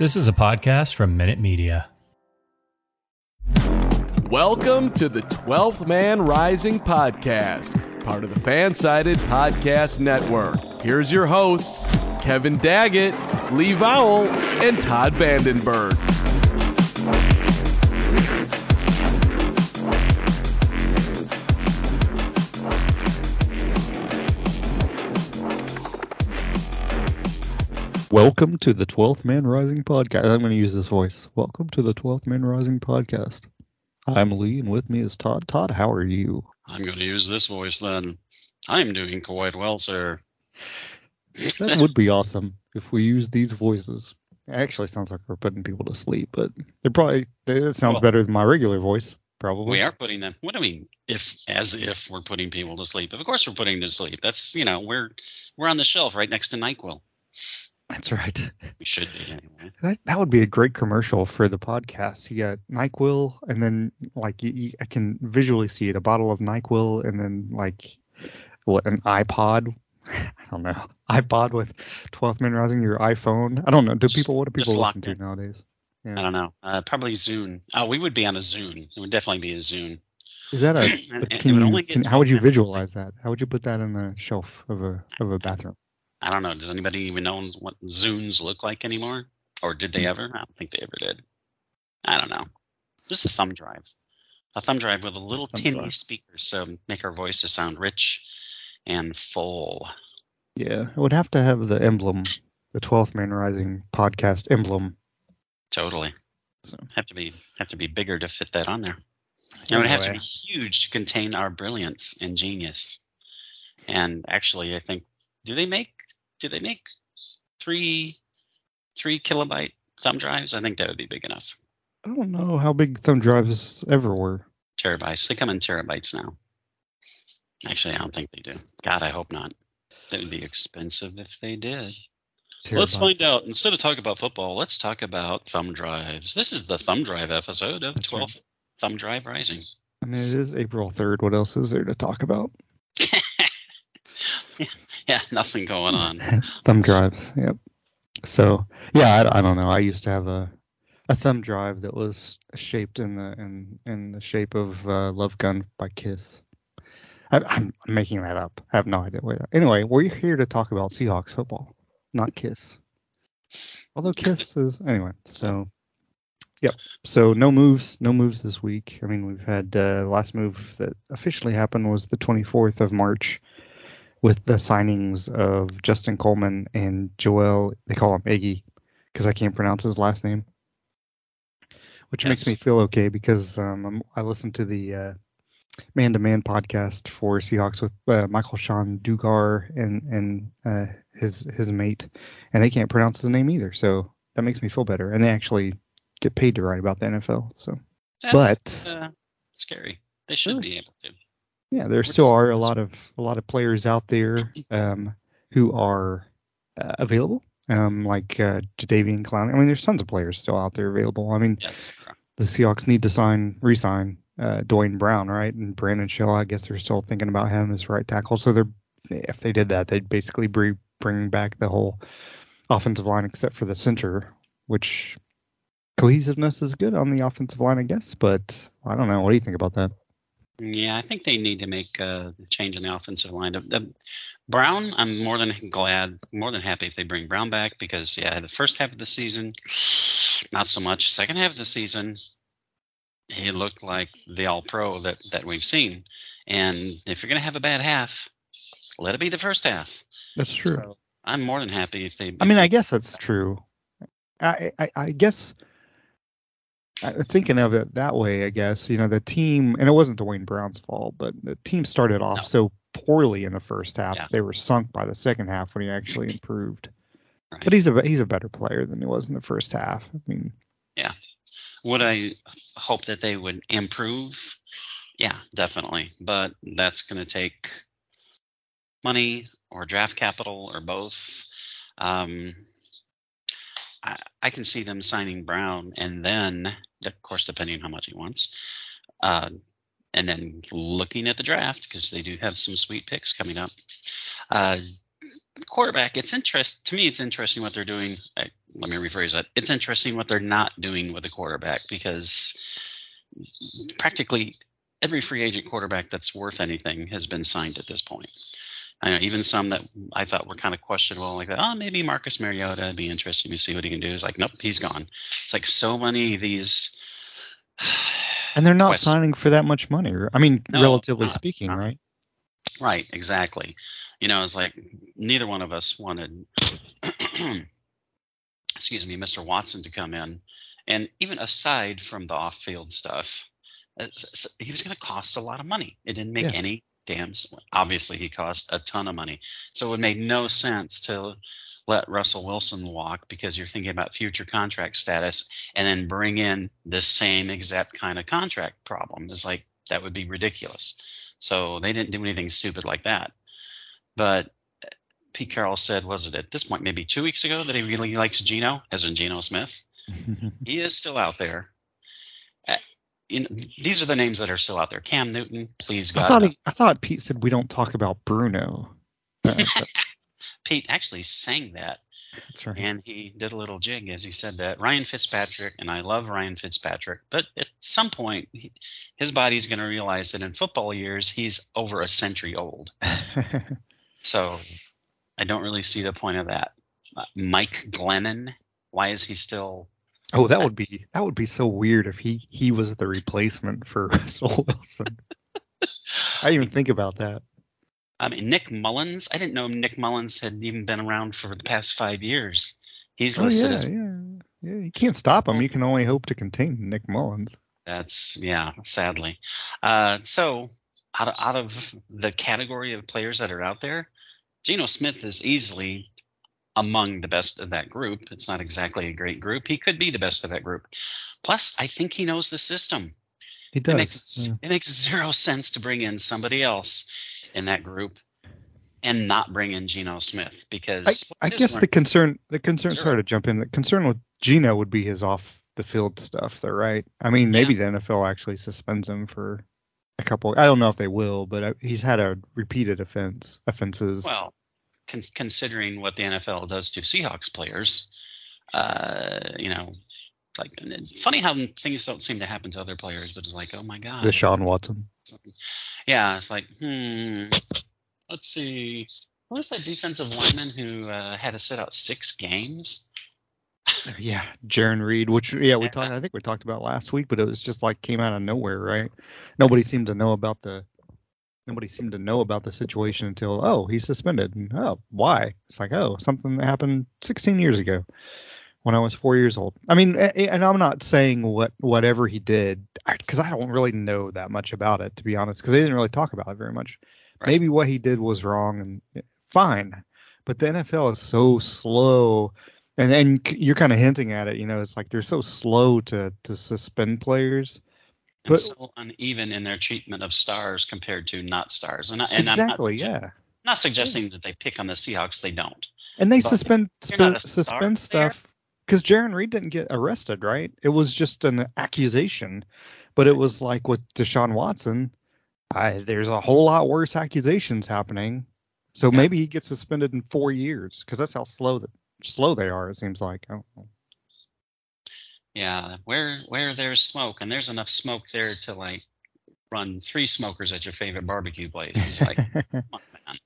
This is a podcast from Minute Media. Welcome to the 12th Man Rising podcast, part of the Fansided Podcast Network. Here's your hosts, Kevin Daggett, Lee Vowell, and Todd Vandenberg. Welcome to the 12th Man Rising podcast. I'm going to use this voice. Welcome to the 12th Man Rising podcast. I'm Lee, and with me is Todd. Todd, how are you? I'm going to use this voice then. I'm doing quite well, sir. That would be awesome if we use these voices. It actually sounds like we're putting people to sleep, but they're probably it sounds Well- better than my regular voice, probably. We are putting them. What do I mean? If as if we're putting people to sleep. Of course we're putting them to sleep. That's you know we're we're on the shelf right next to Nyquil. That's right. We should be anyway. That, that would be a great commercial for the podcast. You got Nyquil, and then like you, you, I can visually see it—a bottle of Nyquil, and then like what an iPod. I don't know iPod with 12th Man Rising, your iPhone. I don't know. Do Just- people what do people listen to in. nowadays? I don't know. Uh, probably Zune. Oh, we would be on a Zune. It would definitely be a Zune. Is that a? And- but and can you, can, how would you visualize that? How would you put that on the shelf of a of a bathroom? I don't know. Does anybody even know what Zunes look like anymore? Or did Hmm. they ever? I don't think they ever did. I don't know. Just a thumb drive. A thumb drive with a little Thumb tinny drive. speaker so make our voices sound rich and full. Yeah, it would have to have the emblem, the 12th Man Rising podcast emblem. Totally. So. Have to be have to be bigger to fit that on there. It would have to be huge to contain our brilliance and genius. And actually, I think do they make do they make three three kilobyte thumb drives? I think that would be big enough. I don't know how big thumb drives ever were. Terabytes. They come in terabytes now. Actually, I don't think they do. God, I hope not. That would be expensive if they did. Let's find out. Instead of talking about football, let's talk about thumb drives. This is the thumb drive episode of That's 12th Thumb Drive Rising. I mean, it is April 3rd. What else is there to talk about? yeah, nothing going on. thumb drives. Yep. So yeah, I, I don't know. I used to have a a thumb drive that was shaped in the in in the shape of uh, Love Gun by Kiss. I, I'm, I'm making that up. I have no idea where. Anyway, we're here to talk about Seahawks football, not Kiss. Although Kiss is anyway. So yep. So no moves, no moves this week. I mean, we've had uh, the last move that officially happened was the 24th of March with the signings of Justin Coleman and Joel. They call him Iggy because I can't pronounce his last name, which makes me feel okay because um, I'm, I listened to the uh, Man to Man podcast for Seahawks with uh, Michael Shawn Dugar and and uh, his his mate, and they can't pronounce his name either. So that makes me feel better, and they actually get paid to write about the NFL. So That's, But- uh, scary. They should Yes. be able to. Yeah, there We're still just- are a lot of a lot of players out there um, who are uh, available, um, like uh, Jadeveon Clowney. I mean, there's tons of players still out there available. I mean, Yes. the Seahawks need to sign, re-sign uh, Duane Brown, right? And Brandon Shell. I guess they're still thinking about him as right tackle. So they're if they did that, they'd basically bring bring back the whole offensive line except for the center, which cohesiveness is good on the offensive line, I guess. But I don't know. What do you think about that? Yeah, I think they need to make a change in the offensive line. The, Brown, I'm more than glad, more than happy if they bring Brown back because yeah, the first half of the season, not so much. Second half of the season, he looked like the All Pro that that we've seen. And if you're gonna have a bad half, let it be the first half. That's true. So I'm more than happy if they. I mean, I guess that's true. I, I, I guess thinking of it that way, I guess you know the team, and it wasn't Duane Brown's fault, but the team started off no. so poorly in the first half. Yeah. They were sunk by the second half when he actually improved. Right. But he's a he's a better player than he was in the first half. I mean, yeah. Would I hope that they would improve? Yeah, definitely. But that's going to take money or draft capital or both. Um, I, I, can see them signing Brown and then, of course, depending on how much he wants, uh, and then looking at the draft because they do have some sweet picks coming up. Uh, quarterback, it's interest to me. It's interesting what they're doing. I, let me rephrase that. It's interesting what they're not doing with the quarterback because practically every free agent quarterback that's worth anything has been signed at this point. I know even some that I thought were kind of questionable, like oh maybe Marcus Mariota would be interesting to see what he can do. It's like nope, he's gone. It's like so many of these. And they're not signing for that much money. I mean, no, relatively not, speaking, not. right? Right, exactly. You know, it's like neither one of us wanted, excuse me, Mr. Watson to come in, and even aside from the off-field stuff, uh, he was going to cost a lot of money. It didn't make yeah. any Obviously, he cost a ton of money, so it would make no sense to let Russell Wilson walk because you're thinking about future contract status and then bring in the same exact kind of contract problem. It's like that would be ridiculous. So they didn't do anything stupid like that. But Pete Carroll said, was it at this point, maybe two weeks ago, that he really likes Geno, as in Geno Smith? he is still out there. In, these are the names that are still out there. Cam Newton, please God. I thought, he, I thought Pete said we don't talk about Bruno. Pete actually sang that. That's right. And he did a little jig as he said that. Ryan Fitzpatrick, and I love Ryan Fitzpatrick, but at some point, he, his body's going to realize that in football years, he's over a century old. so I don't really see the point of that. Uh, Mike Glennon, why is he still? Oh, that would be that would be so weird if he he was the replacement for Russell Wilson. I didn't even think about that. I mean, Nick Mullens. I didn't know Nick Mullens had even been around for the past five years. He's oh, listed yeah, as. Yeah, yeah. You can't stop him. You can only hope to contain Nick Mullens. That's yeah, sadly. Uh, so out of, out of the category of players that are out there, Geno Smith is easily among the best of that group. It's not exactly a great group. He could be the best of that group. Plus, I think he knows the system. He does. It makes, yeah. it makes zero sense to bring in somebody else in that group and not bring in Geno Smith because I, I guess the concern the concern sorry to jump in the concern with Geno would be his off the field stuff though right I mean maybe yeah. the NFL actually suspends him for a couple I don't know if they will but uh, he's had a repeated offense offenses well con- considering what the NFL does to Seahawks players uh you know like funny how things don't seem to happen to other players but it's like oh my god Deshaun Watson yeah, it's like, hmm, let's see. What was that defensive lineman who uh, had to sit out six games? yeah, Jarran Reed, which yeah we talked. I think we talked about last week, but it was just like came out of nowhere, right? Nobody seemed to know about the nobody seemed to know about the situation until oh he's suspended and oh why? It's like oh something that happened 16 years ago when I was four years old. I mean, and I'm not saying what whatever he did because I don't really know that much about it to be honest, because they didn't really talk about it very much. Right. Maybe what he did was wrong and eh, fine, but the NFL is so slow, and and you're kind of hinting at it. You know, it's like they're so slow to to suspend players. And but, so uneven in their treatment of stars compared to not stars, and, and exactly, I'm not, yeah. Not suggesting yeah. that they pick on the Seahawks, they don't. And they but suspend sp- suspend stuff because Jarran Reed didn't get arrested, right? It was just an accusation, but it was like with Deshaun Watson, I, there's a whole lot worse accusations happening. So yeah. maybe he gets suspended in four years because that's how slow that slow they are. It seems like. Yeah, where where there's smoke, and there's enough smoke there to like run three smokers at your favorite barbecue place. It's like, on, man.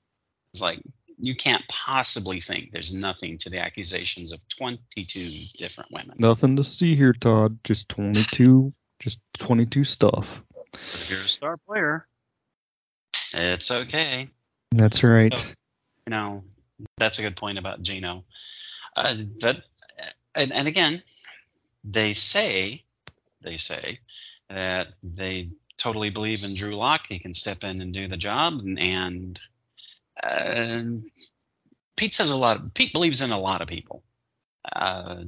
It's like you can't possibly think there's nothing to the accusations of 22 different women. Nothing to see here, Todd. Just 22, just 22 stuff. But if you're a star player, it's okay. That's right. So, you know, that's a good point about Geno. Uh, but and, and again, they say they say that they totally believe in Drew Lock. He can step in and do the job, and, and uh, Pete says a lot. Of, Pete believes in a lot of people. Uh,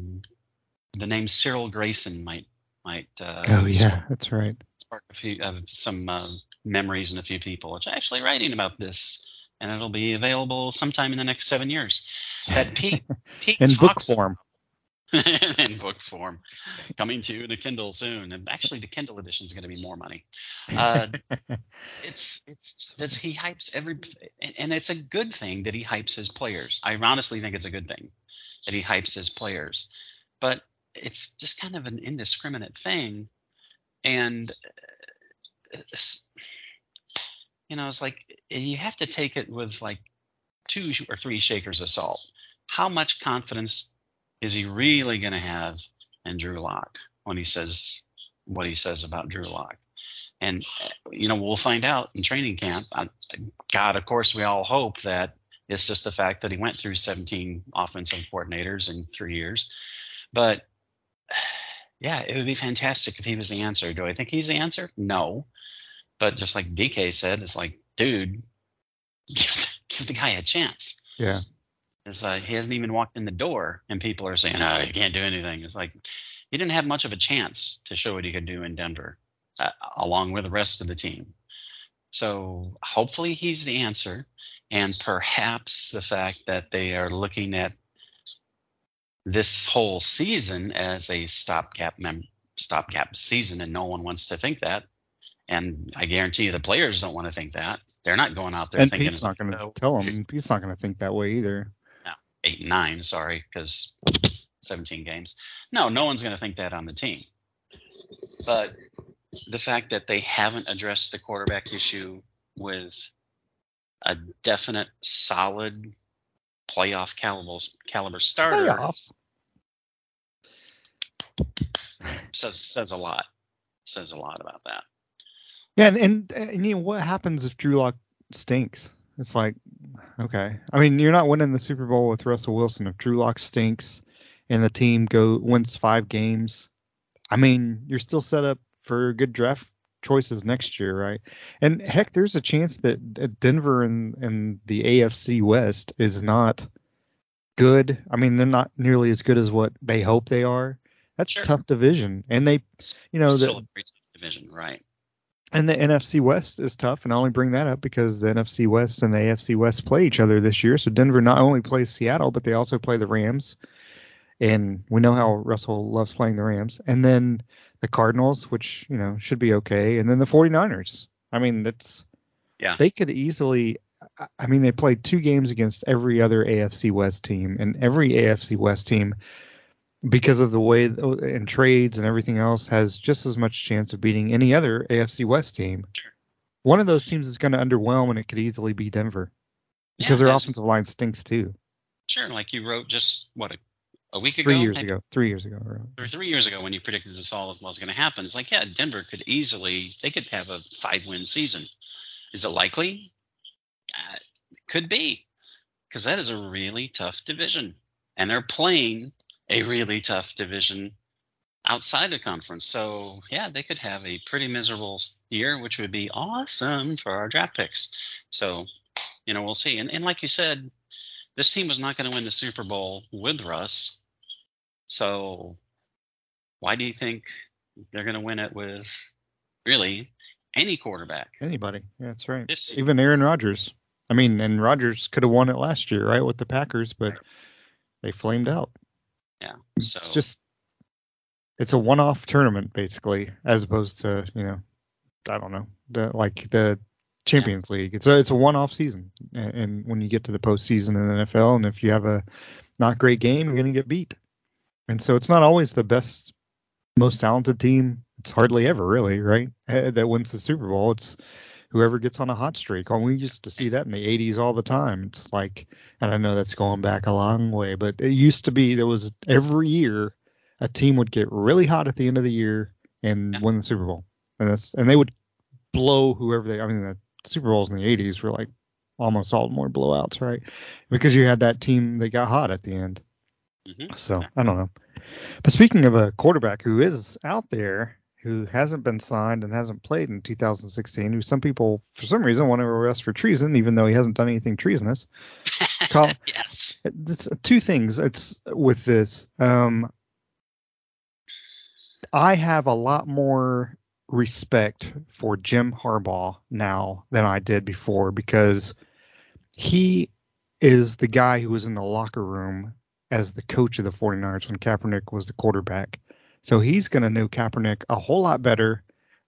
the name Cyril Grayson might might. Uh, oh yeah, that's right. Spark a few uh, some uh, memories in a few people. Which actually writing about this, and it'll be available sometime in the next seven years. That Pete Pete in book form. in book form, coming to you in a Kindle soon. And actually, the Kindle edition is going to be more money. Uh, it's it's that's he hypes every, and, and it's a good thing that he hypes his players. I honestly think it's a good thing that he hypes his players, but it's just kind of an indiscriminate thing, and uh, you know, it's like you have to take it with like two or three shakers of salt. How much confidence is he really going to have in Drew Lock when he says what he says about Drew Lock? And you know, we'll find out in training camp. God, of course, we all hope that it's just the fact that he went through 17 offensive coordinators in three years. But yeah, it would be fantastic if he was the answer. Do I think he's the answer? No. But just like DK said, it's like, dude, give, give the guy a chance. Yeah. It's like he hasn't even walked in the door, and people are saying, "Oh, he can't do anything." It's like he didn't have much of a chance to show what he could do in Denver, uh, along with the rest of the team. So hopefully he's the answer, and perhaps the fact that they are looking at this whole season as a stopgap mem- stopgap season, and no one wants to think that. And I guarantee you, the players don't want to think that. They're not going out there And thinking Pete's not going to tell them. Pete's not going to think that way either. Eight and nine, sorry, because 17 games. No, no one's going to think that on the team. But the fact that they haven't addressed the quarterback issue with a definite, solid playoff caliber, caliber starter Playoffs. says says a lot. Says a lot about that. Yeah, and, and and you know what happens if Drew Lock stinks? It's like, okay. I mean, you're not winning the Super Bowl with Russell Wilson if Drew Lock stinks and the team go wins five games. I mean, you're still set up for good draft choices next year, right? And heck, there's a chance that Denver and and the AFC West is not good. I mean, they're not nearly as good as what they hope they are. That's Sure. a tough division, and they, you know, the, a great division, right? And the NFC West is tough, and I only bring that up because the NFC West and the AFC West play each other this year. So Denver not only plays Seattle, but they also play the Rams, and we know how Russell loves playing the Rams. And then the Cardinals, which you know should be okay, and then the 49ers. I mean, that's Yeah. they could easily. I- I mean, they played two games against every other AFC West team, and every AFC West team, because of the way and trades and everything else, has just as much chance of beating any other AFC West team. Sure. One of those teams is going to underwhelm, and it could easily be Denver because Yeah, their offensive line stinks too. Sure, like you wrote just what a, a week ago, Three years maybe? ago, three years ago. or- or three years ago when you predicted this all as well was going to happen. It's like, yeah, Denver could easily, they could have a five win season. Is it likely? Uh, could be, because that is a really tough division. And they're playing a really tough division outside the conference. So, yeah, they could have a pretty miserable year, which would be awesome for our draft picks. So, you know, we'll see. And, and like you said, this team was not going to win the Super Bowl with Russ. So why do you think they're going to win it with really any quarterback? Anybody? Yeah, that's right. This Even Aaron Rodgers. I mean, and Rodgers could have won it last year, right, with the Packers, but they flamed out. Yeah. So It's just it's a one-off tournament basically, as opposed to you know, I don't know, the, like the Champions League. It's a it's a one-off season, and, and when you get to the postseason in the NFL, and if you have a not great game, you're gonna get beat. And so it's not always the best most talented team. It's hardly ever really, right? eh, That wins the Super Bowl. It's whoever gets on a hot streak. And we used to see that in the 80s all the time. It's like, and I know that's going back a long way, but it used to be there was every year a team would get really hot at the end of the year and Yeah. win the Super Bowl. And that's and they would blow whoever they. I mean, the Super Bowls in the 80s were like almost all more blowouts, right? Because you had that team that got hot at the end. Mhm. So I don't know. But speaking of a quarterback who is out there, who hasn't been signed and hasn't played in 2016, who some people for some reason want to arrest for treason, even though he hasn't done anything treasonous. Col- yes. it's two things. It's with this. Um, I have a lot more respect for Jim Harbaugh now than I did before because he is the guy who was in the locker room as the coach of the 49ers when Kaepernick was the quarterback. So he's going to know Kaepernick a whole lot better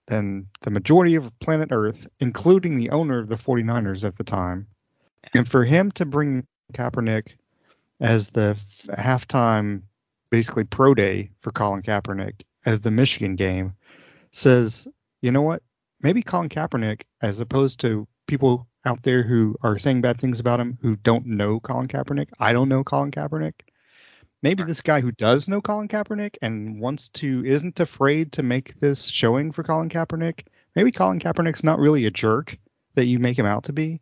than the majority of planet Earth, including the owner of the 49ers at the time. And for him to bring Kaepernick as the f- halftime, basically pro day for Colin Kaepernick as the Michigan game says, you know what? Maybe Colin Kaepernick, as opposed to people out there who are saying bad things about him who don't know Colin Kaepernick. I don't know Colin Kaepernick. Maybe this guy who does know Colin Kaepernick and wants to isn't afraid to make this showing for Colin Kaepernick. Maybe Colin Kaepernick's not really a jerk that you make him out to be.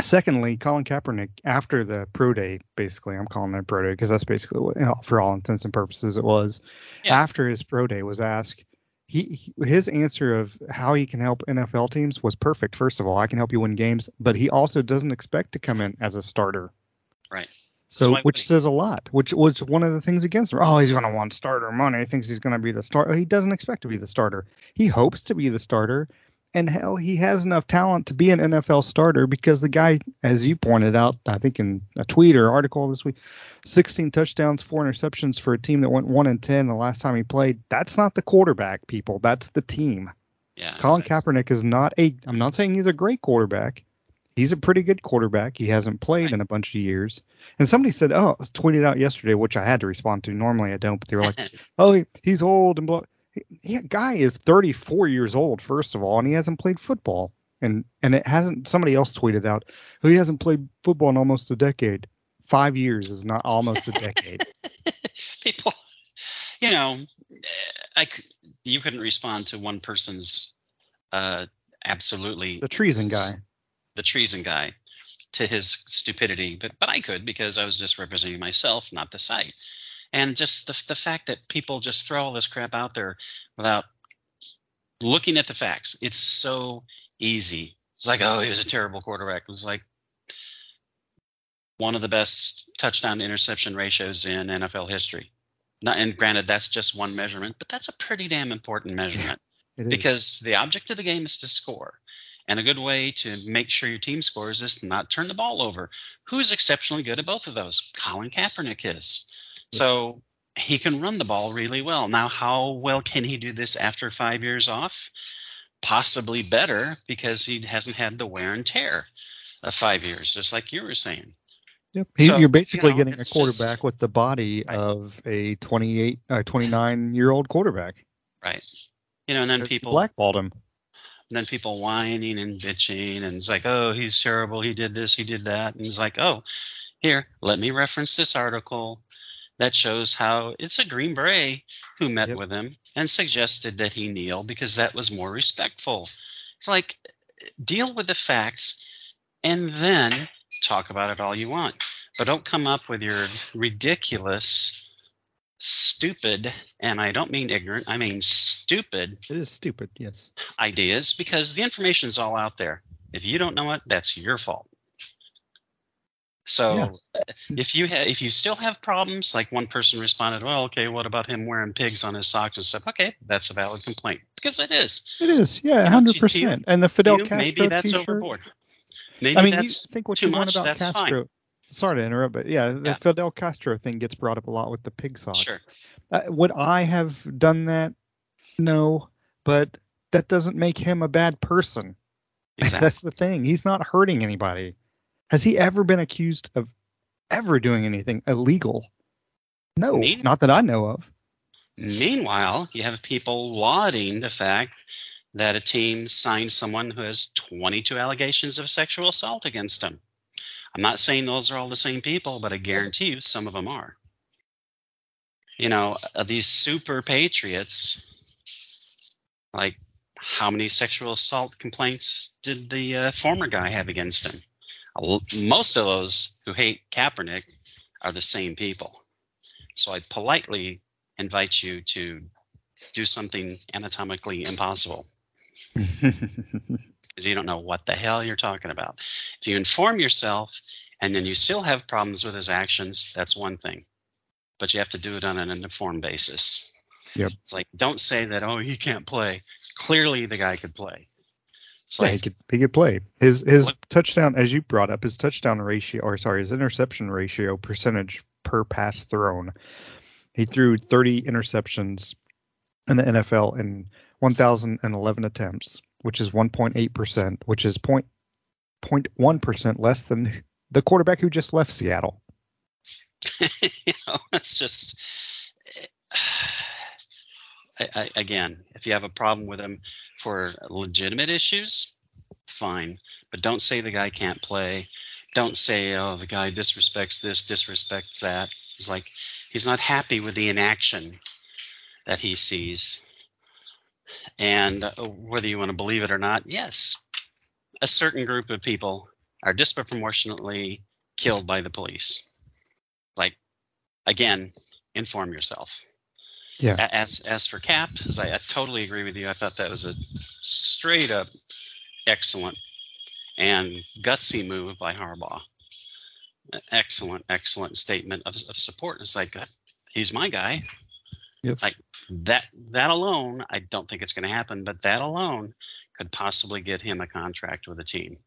Secondly, Colin Kaepernick after the pro day, basically, I'm calling it pro day because that's basically what, you know, for all intents and purposes, it was. Yeah. After his pro day was asked, he he- his answer of how he can help NFL teams was perfect. First of all, I can help you win games, but he also doesn't expect to come in as a starter. Right. So, which says a lot. Which was one of the things against him. Oh, he's going to want starter money. He thinks he's going to be the starter. He doesn't expect to be the starter. He hopes to be the starter, and hell, he has enough talent to be an NFL starter because the guy, as you pointed out, I think in a tweet or article this week, 16 touchdowns, four interceptions for a team that went one and 10 the last time he played. That's not the quarterback, people. That's the team. Yeah. Colin exactly. Kaepernick is not a. I'm not saying he's a great quarterback. He's a pretty good quarterback. He hasn't played Right. in a bunch of years. And somebody said, "Oh, it was tweeted out yesterday," which I had to respond to. Normally I don't, but they were like, "Oh, he- he's old and blah." He, guy is 34 years old, first of all, and he hasn't played football. And and it hasn't. Somebody else tweeted out, "Oh, he hasn't played football in almost a decade. Five years is not almost a decade." people you know i c- you couldn't respond to one person's uh absolutely the treason guy. The treason guy to his stupidity but but i could because i was just representing myself not the site. And just the, the fact that people just throw all this crap out there without looking at the facts. It's so easy. It's like oh he was a terrible quarterback. It was like one of the best touchdown to interception ratios in nfl history. Not, and granted that's just one measurement but that's a pretty damn important measurement. Because the object of the game is to score. And a good way to make sure your team scores is to not turn the ball over. Who's exceptionally good at both of those? Colin Kaepernick is. So he can run the ball really well. Now, how well can he do this after five years off? Possibly better because he hasn't had the wear and tear of five years, just like you were saying. Yep. He, So, you're basically you know, getting a quarterback just- with the body Right. of a 28, uh, 29 year old quarterback. Right. You know, and then he people blackballed him. And then people whining and bitching and it's like oh he's terrible. He did this. He did that. And it's like oh here let me reference this article that shows how it's a green beret who met Yep. with him and suggested that he kneel because that was more respectful. It's like deal with the facts and then talk about it all you want. But don't come up with your ridiculous stupid and i don't mean ignorant i mean stupid It is stupid. Yes. ideas because the information is all out there. If you don't know it, that's your fault. So Yes. uh, if you ha- if you still have problems, like one person responded, well, okay, what about him wearing pigs on his socks and stuff? Okay, that's a valid complaint because it is. It is. Yeah, hundred percent. And the Fidel You, Castro maybe that's t-shirt. overboard. Maybe I mean, you think what too you want about that's fine. Sorry to interrupt, but yeah, the Yeah. Fidel Castro thing gets brought up a lot with the pig socks. sure. Uh, would I have done that? No, but that doesn't make him a bad person. Exactly. That's the thing. He's not hurting anybody. Has he ever been accused of ever doing anything illegal? No, Neither. not that I know of. Meanwhile, you have people lauding the fact that a team signed someone who has 22 allegations of sexual assault against them. I'm not saying those are all the same people, but I guarantee you some of them are. You know, uh, these super patriots, like how many sexual assault complaints did the uh, former guy have against him? Most of those who hate Kaepernick are the same people. So I politely invite you to do something anatomically impossible because you don't know what the hell you're talking about. If you inform yourself and then you still have problems with his actions, that's one thing. But you have to do it on an informed basis. Yep. It's like don't say that oh he can't play. Clearly the guy could play. It's yeah, like, he could he could play. His his what? touchdown as you brought up his touchdown ratio or sorry his interception ratio percentage per pass thrown. He threw 30 interceptions in the NFL in 1,011 attempts, which is 1.8%, which is 0.1% less than the quarterback who just left Seattle. you know, it's just eh, I, I, again, if you have a problem with him for legitimate issues, fine, but don't say the guy can't play. Don't say, oh, the guy disrespects this, disrespects that. He's like, he's not happy with the inaction that he sees. And uh, whether you want to believe it or not, yes, a certain group of people are disproportionately killed by the police. Like, again, inform yourself. Yeah. As as for Cap, as I, I totally agree with you. I thought that was a straight up excellent and gutsy move by Harbaugh. Excellent, excellent statement of, of support. It's like he's my guy. Yep. Like that that alone, I don't think it's going to happen, but that alone could possibly get him a contract with a team.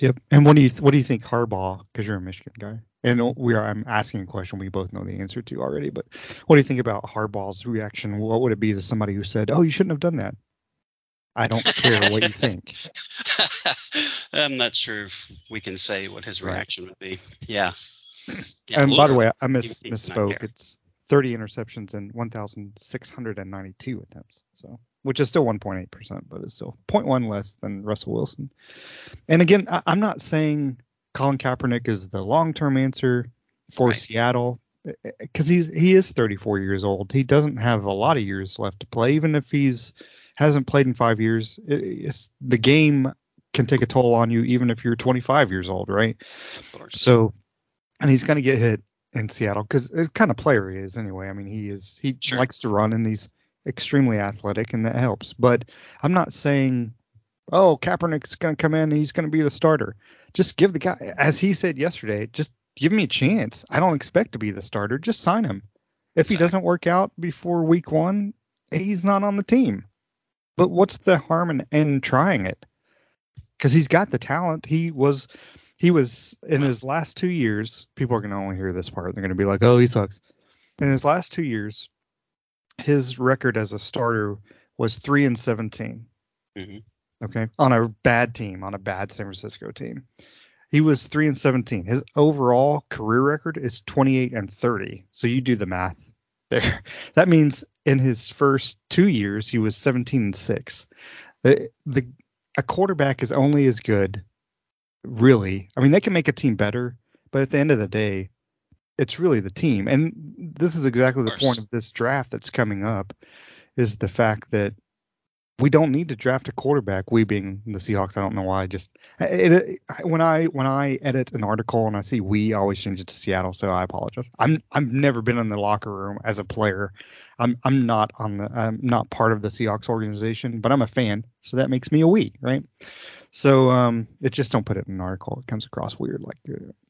Yep. And what do you what do you think Harbaugh? Because you're a Michigan guy, and we are. I'm asking a question we both know the answer to already. But what do you think about Harbaugh's reaction? What would it be to somebody who said, "Oh, you shouldn't have done that"? I don't care what you think. I'm not sure if we can say what his reaction right. would be. Yeah. yeah and by the way, I miss, misspoke. It's 30 interceptions and 1,692 attempts. So which is still 1.8%, but it's still 0.1 less than Russell Wilson. And again, I, am not saying Colin Kaepernick is the long-term answer for right. Seattle eh, eh, because he's he is 34 years old. He doesn't have a lot of years left to play, even if he's hasn't played in five years. the game can take a toll on you, even if you're 25 years old, right? So, and he's going to get hit in Seattle because the kind of player he is anyway. I mean, he is he sure. likes to run and he's extremely athletic, and that helps. But I'm not saying, oh, Kaepernick's going to come in and he's going to be the starter. Just give the guy, as he said yesterday, just give me a chance. I don't expect to be the starter. Just sign him. If he doesn't work out before week one, he's not on the team. But what's the harm in, in trying it? Because he's got the talent. He was he was in his last two years. People are going to only hear this part. They're going to be like, "Oh, he sucks." In his last two years, his record as a starter was three and 17. Mm-hmm. Okay, on a bad team, on a bad San Francisco team, he was three and 17. His overall career record is 28 and 30. So you do the math there. That means in his first two years he was 17 and six. The the a quarterback is only as good, really. I mean, they can make a team better, but at the end of the day, it's really the team. And this is exactly the point of this draft that's coming up is the fact that we don't need to draft a quarterback. We being the Seahawks, I don't know why. I just it, it, when I when I edit an article and I see we, I always change it to Seattle. So I apologize. I'm I've never been in the locker room as a player. I'm I'm not on the I'm not part of the Seahawks organization, but I'm a fan, so that makes me a we, right? So um, it just don't put it in an article. It comes across weird, like.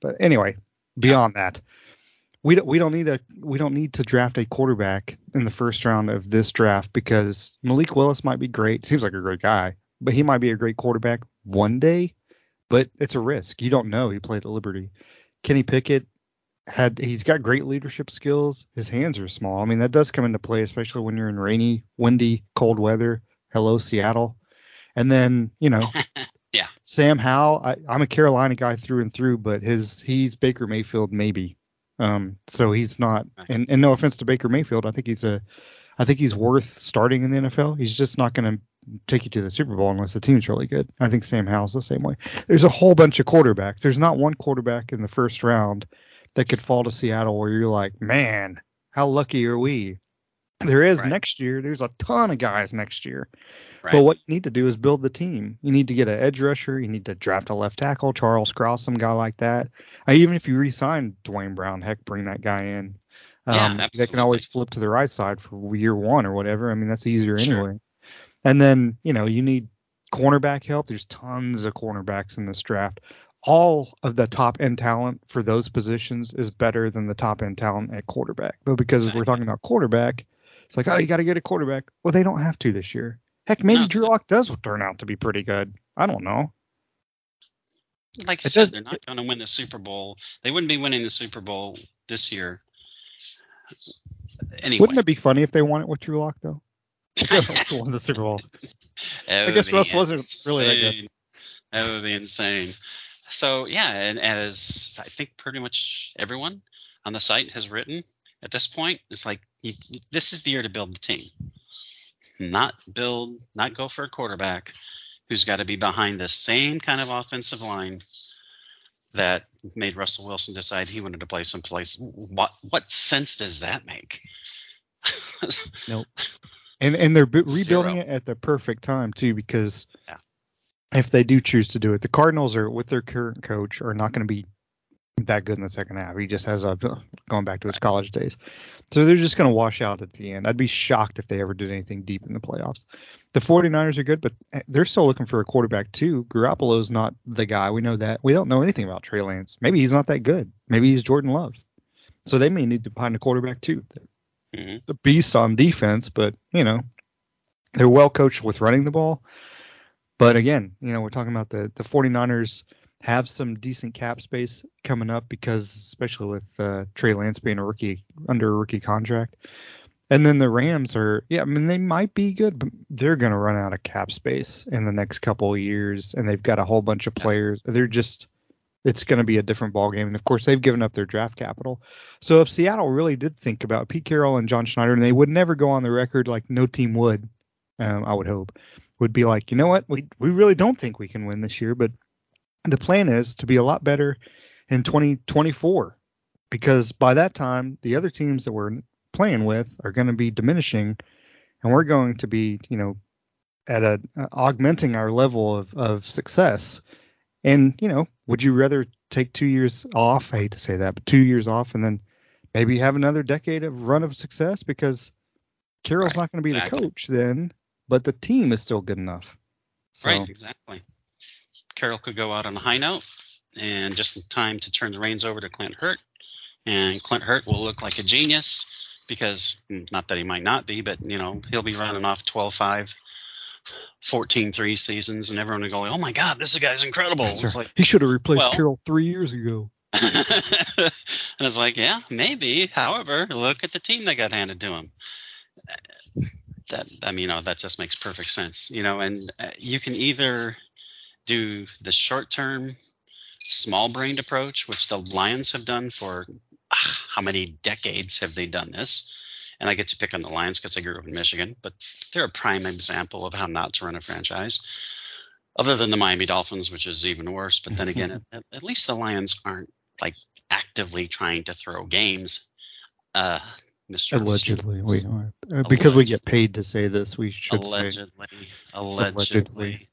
But anyway, beyond that, we don't we don't need a we don't need to draft a quarterback in the first round of this draft because Malik Willis might be great. Seems like a great guy, but he might be a great quarterback one day. But it's a risk. You don't know. He played at Liberty. Kenny Pickett had he's got great leadership skills. His hands are small. I mean that does come into play, especially when you're in rainy, windy, cold weather. Hello Seattle. And then you know, yeah, Sam Howell. I, I'm a Carolina guy through and through, but his he's Baker Mayfield maybe um, so he's not, and, and no offense to Baker Mayfield, I think he's a, I think he's worth starting in the NFL. He's just not going to take you to the Super Bowl unless the team's really good. I think Sam Howell's the same way. There's a whole bunch of quarterbacks. There's not one quarterback in the first round that could fall to Seattle where you're like, man, how lucky are we? There is Right. next year. There's a ton of guys next year. Right. But what you need to do is build the team. You need to get an edge rusher. You need to draft a left tackle, Charles Cross, some guy like that. Uh, even if you re-sign Duane Brown, heck, bring that guy in. Yeah, Um, they can always flip to the right side for year one or whatever. I mean, that's easier Sure. anyway. And then you know you need cornerback help. There's tons of cornerbacks in this draft. All of the top end talent for those positions is better than the top end talent at quarterback. But because we're talking about quarterback, it's like, oh, you got to get a quarterback. Well, they don't have to this year. Heck, maybe No. Drew Lock does turn out to be pretty good. I don't know. like you It said, does- they're not going to win the Super Bowl. They wouldn't be winning the Super Bowl this year. Anyway, Wouldn't it be funny if they won it with Drew Lock though? won the Super Bowl. I guess would be Russ wasn't really that good. That would be insane. So yeah, and as I think pretty much everyone on the site has written at this point, it's like you, this is the year to build the team, not build, not go for a quarterback who's got to be behind the same kind of offensive line that made Russell Wilson decide he wanted to play someplace. What what sense does that make? Nope. And and they're bu- Zero. rebuilding it at the perfect time too because Yeah. if they do choose to do it, the Cardinals are with their current coach are not going to be that good in the second half. He just has a going back to his college days. So they're just going to wash out at the end. I'd be shocked if they ever did anything deep in the playoffs. The 49ers are good, but eh, they're still looking for a quarterback too. Garoppolo's not the guy. We know that. We don't know anything about Trey Lance. Maybe he's not that good. Maybe he's Jordan Love. So they may need to find a quarterback too Mhm. the beast on defense, but you know, they're well coached with running the ball. But again, you know, we're talking about the the 49ers have some decent cap space coming up because especially with uh, Trey Lance being a rookie under a rookie contract. And then the Rams are yeah, I mean they might be good, but they're going to run out of cap space in the next couple of years and they've got a whole bunch of players. They're just it's going to be a different ball game. And of course, they've given up their draft capital. So if Seattle really did think about Pete Carroll and John Schneider, and they would never go on the record like no team would, um, I would hope, would be like, you know what, we we really don't think we can win this year, but the plan is to be a lot better in 2024 because by that time the other teams that we're playing with are going to be diminishing, and we're going to be, you know, at a uh, augmenting our level of of success. And you know, would you rather take two years off? I hate to say that, but two years off and then maybe have another decade of run of success because Carroll's Right, not going to be exactly. the coach then, but the team is still good enough. So, Right, exactly. Carroll could go out on a high note and just in time to turn the reins over to Clint Hurtt. And Clint Hurtt will look like a genius because, mm, not that he might not be, but, you know, he'll be running off 12 5, 14 3 seasons, and everyone will go, oh my God, this guy's incredible. It's like, he should have replaced well- Carroll three years ago. and it's like, yeah, maybe. However, look at the team they got handed to him. That I mean, you know, that just makes perfect sense, you know. And uh, you can either do the short-term, small-brained approach, which the Lions have done for ah, how many decades have they done this? And I get to pick on the Lions because I grew up in Michigan, but they're a prime example of how not to run a franchise. Other than the Miami Dolphins, which is even worse. But then again, at, at least the Lions aren't like actively trying to throw games. Uh, Mr. Allegedly, we are uh, because we get paid to say this. We should say allegedly, allegedly,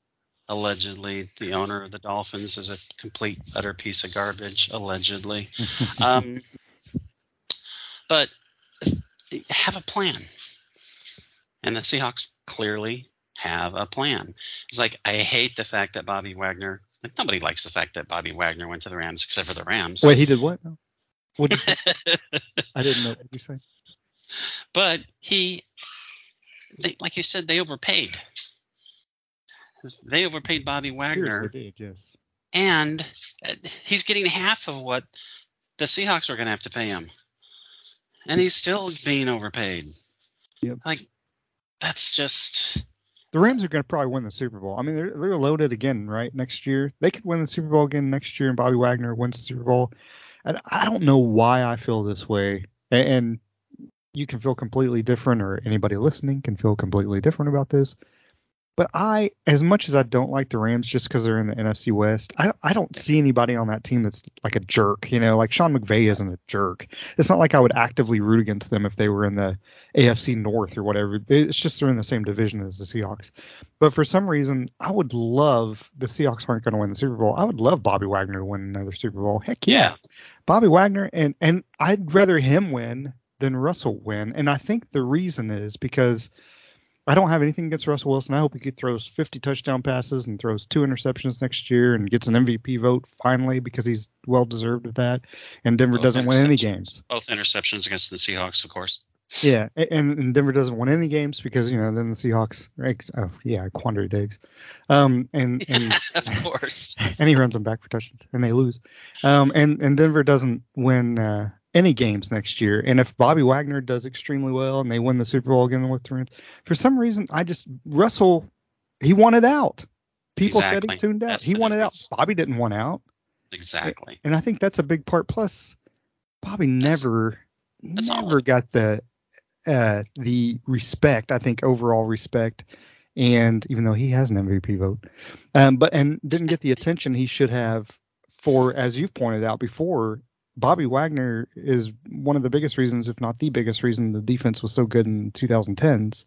allegedly, the owner of the Dolphins is a complete utter piece of garbage. Allegedly, um, but have a plan, and the Seahawks clearly have a plan. It's like I hate the fact that Bobby Wagner. Like nobody likes the fact that Bobby Wagner went to the Rams except for the Rams. Wait, he did what? No. What did you? I didn't know. What did you say? but he they, like you said they overpaid they overpaid bobby wagner Seriously, did yes. and uh, he's getting half of what the seahawks are going to have to pay him and he's still being overpaid Yep. like that's just The Rams are going to probably win the Super Bowl. I mean, they're they're loaded again, right? Next year, they could win the Super Bowl again next year, and Bobby Wagner wins the Super Bowl. And I don't know why I feel this way. And, and you can feel completely different, or anybody listening can feel completely different about this. But I, as much as I don't like the Rams just because they're in the NFC West, I, I don't see anybody on that team that's like a jerk. You know, like Sean McVay isn't a jerk. It's not like I would actively root against them if they were in the AFC North or whatever. It's just they're in the same division as the Seahawks. But for some reason, I would love the Seahawks aren't going to win the Super Bowl. I would love Bobby Wagner to win another Super Bowl. Heck yeah, Yeah. Bobby Wagner, and and I'd rather him win than Russell win. And I think the reason is because I don't have anything against Russell Wilson. I hope he throws 50 touchdown passes and throws two interceptions next year and gets an MVP vote finally because he's well deserved of that. And Denver Both doesn't win any games. Both interceptions against the Seahawks, of course. Yeah, and, and Denver doesn't win any games because you know then the Seahawks. right, Oh yeah, Quandre Diggs. Um, and and of course. and he runs them back for touchdowns and they lose. Um, and and Denver doesn't win uh, any games next year. And if Bobby Wagner does extremely well and they win the Super Bowl again with Rams, for some reason I just Russell he wanted out. People said he tuned out. That's he wanted out. Bobby didn't want out, Exactly. and I think that's a big part. Plus, Bobby never that's never got the uh, the respect. I think overall respect. And even though he has an MVP vote, um, but and didn't get the attention he should have for, as you've pointed out before, Bobby Wagner is one of the biggest reasons, if not the biggest reason, the defense was so good in 2010s.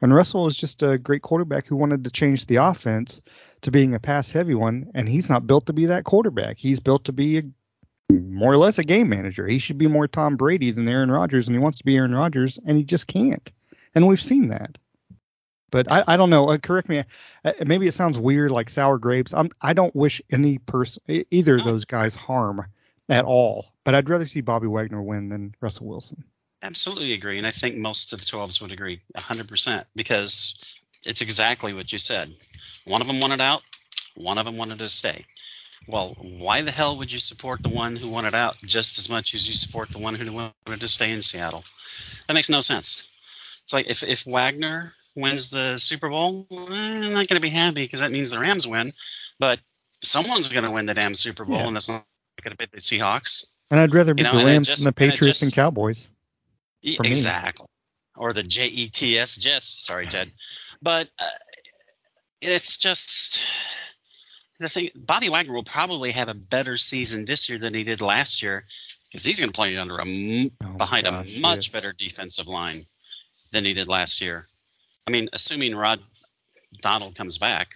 And Russell was just a great quarterback who wanted to change the offense to being a pass heavy one, and he's not built to be that quarterback. He's built to be a, more or less a game manager. He should be more Tom Brady than Aaron Rodgers, and he wants to be Aaron Rodgers, and he just can't. And we've seen that. But I, I don't know. Uh, correct me. Uh, maybe it sounds weird, like sour grapes. I'm, I don't wish any person, either of those guys, harm at all. But I'd rather see Bobby Wagner win than Russell Wilson. Absolutely agree, and I think most of the 12s would agree 100% because it's exactly what you said. One of them wanted out, one of them wanted to stay. Well, why the hell would you support the one who wanted out just as much as you support the one who wanted to stay in Seattle? That makes no sense. It's like if, if Wagner wins the Super Bowl, eh, I'm not going to be happy because that means the Rams win, but someone's going to win the damn Super Bowl, Yeah. and it's not going to be the Seahawks. And I'd rather beat know, the and Rams just- than the Patriots and just- Cowboys. E- me. Exactly. Or the J E T S Jets. Sorry, Ted. But uh, it's just the thing. Bobby Wagner will probably have a better season this year than he did last year because he's going to play under a m- Oh, behind gosh, a much yes. better defensive line than he did last year. I mean, assuming Aaron Donald comes back,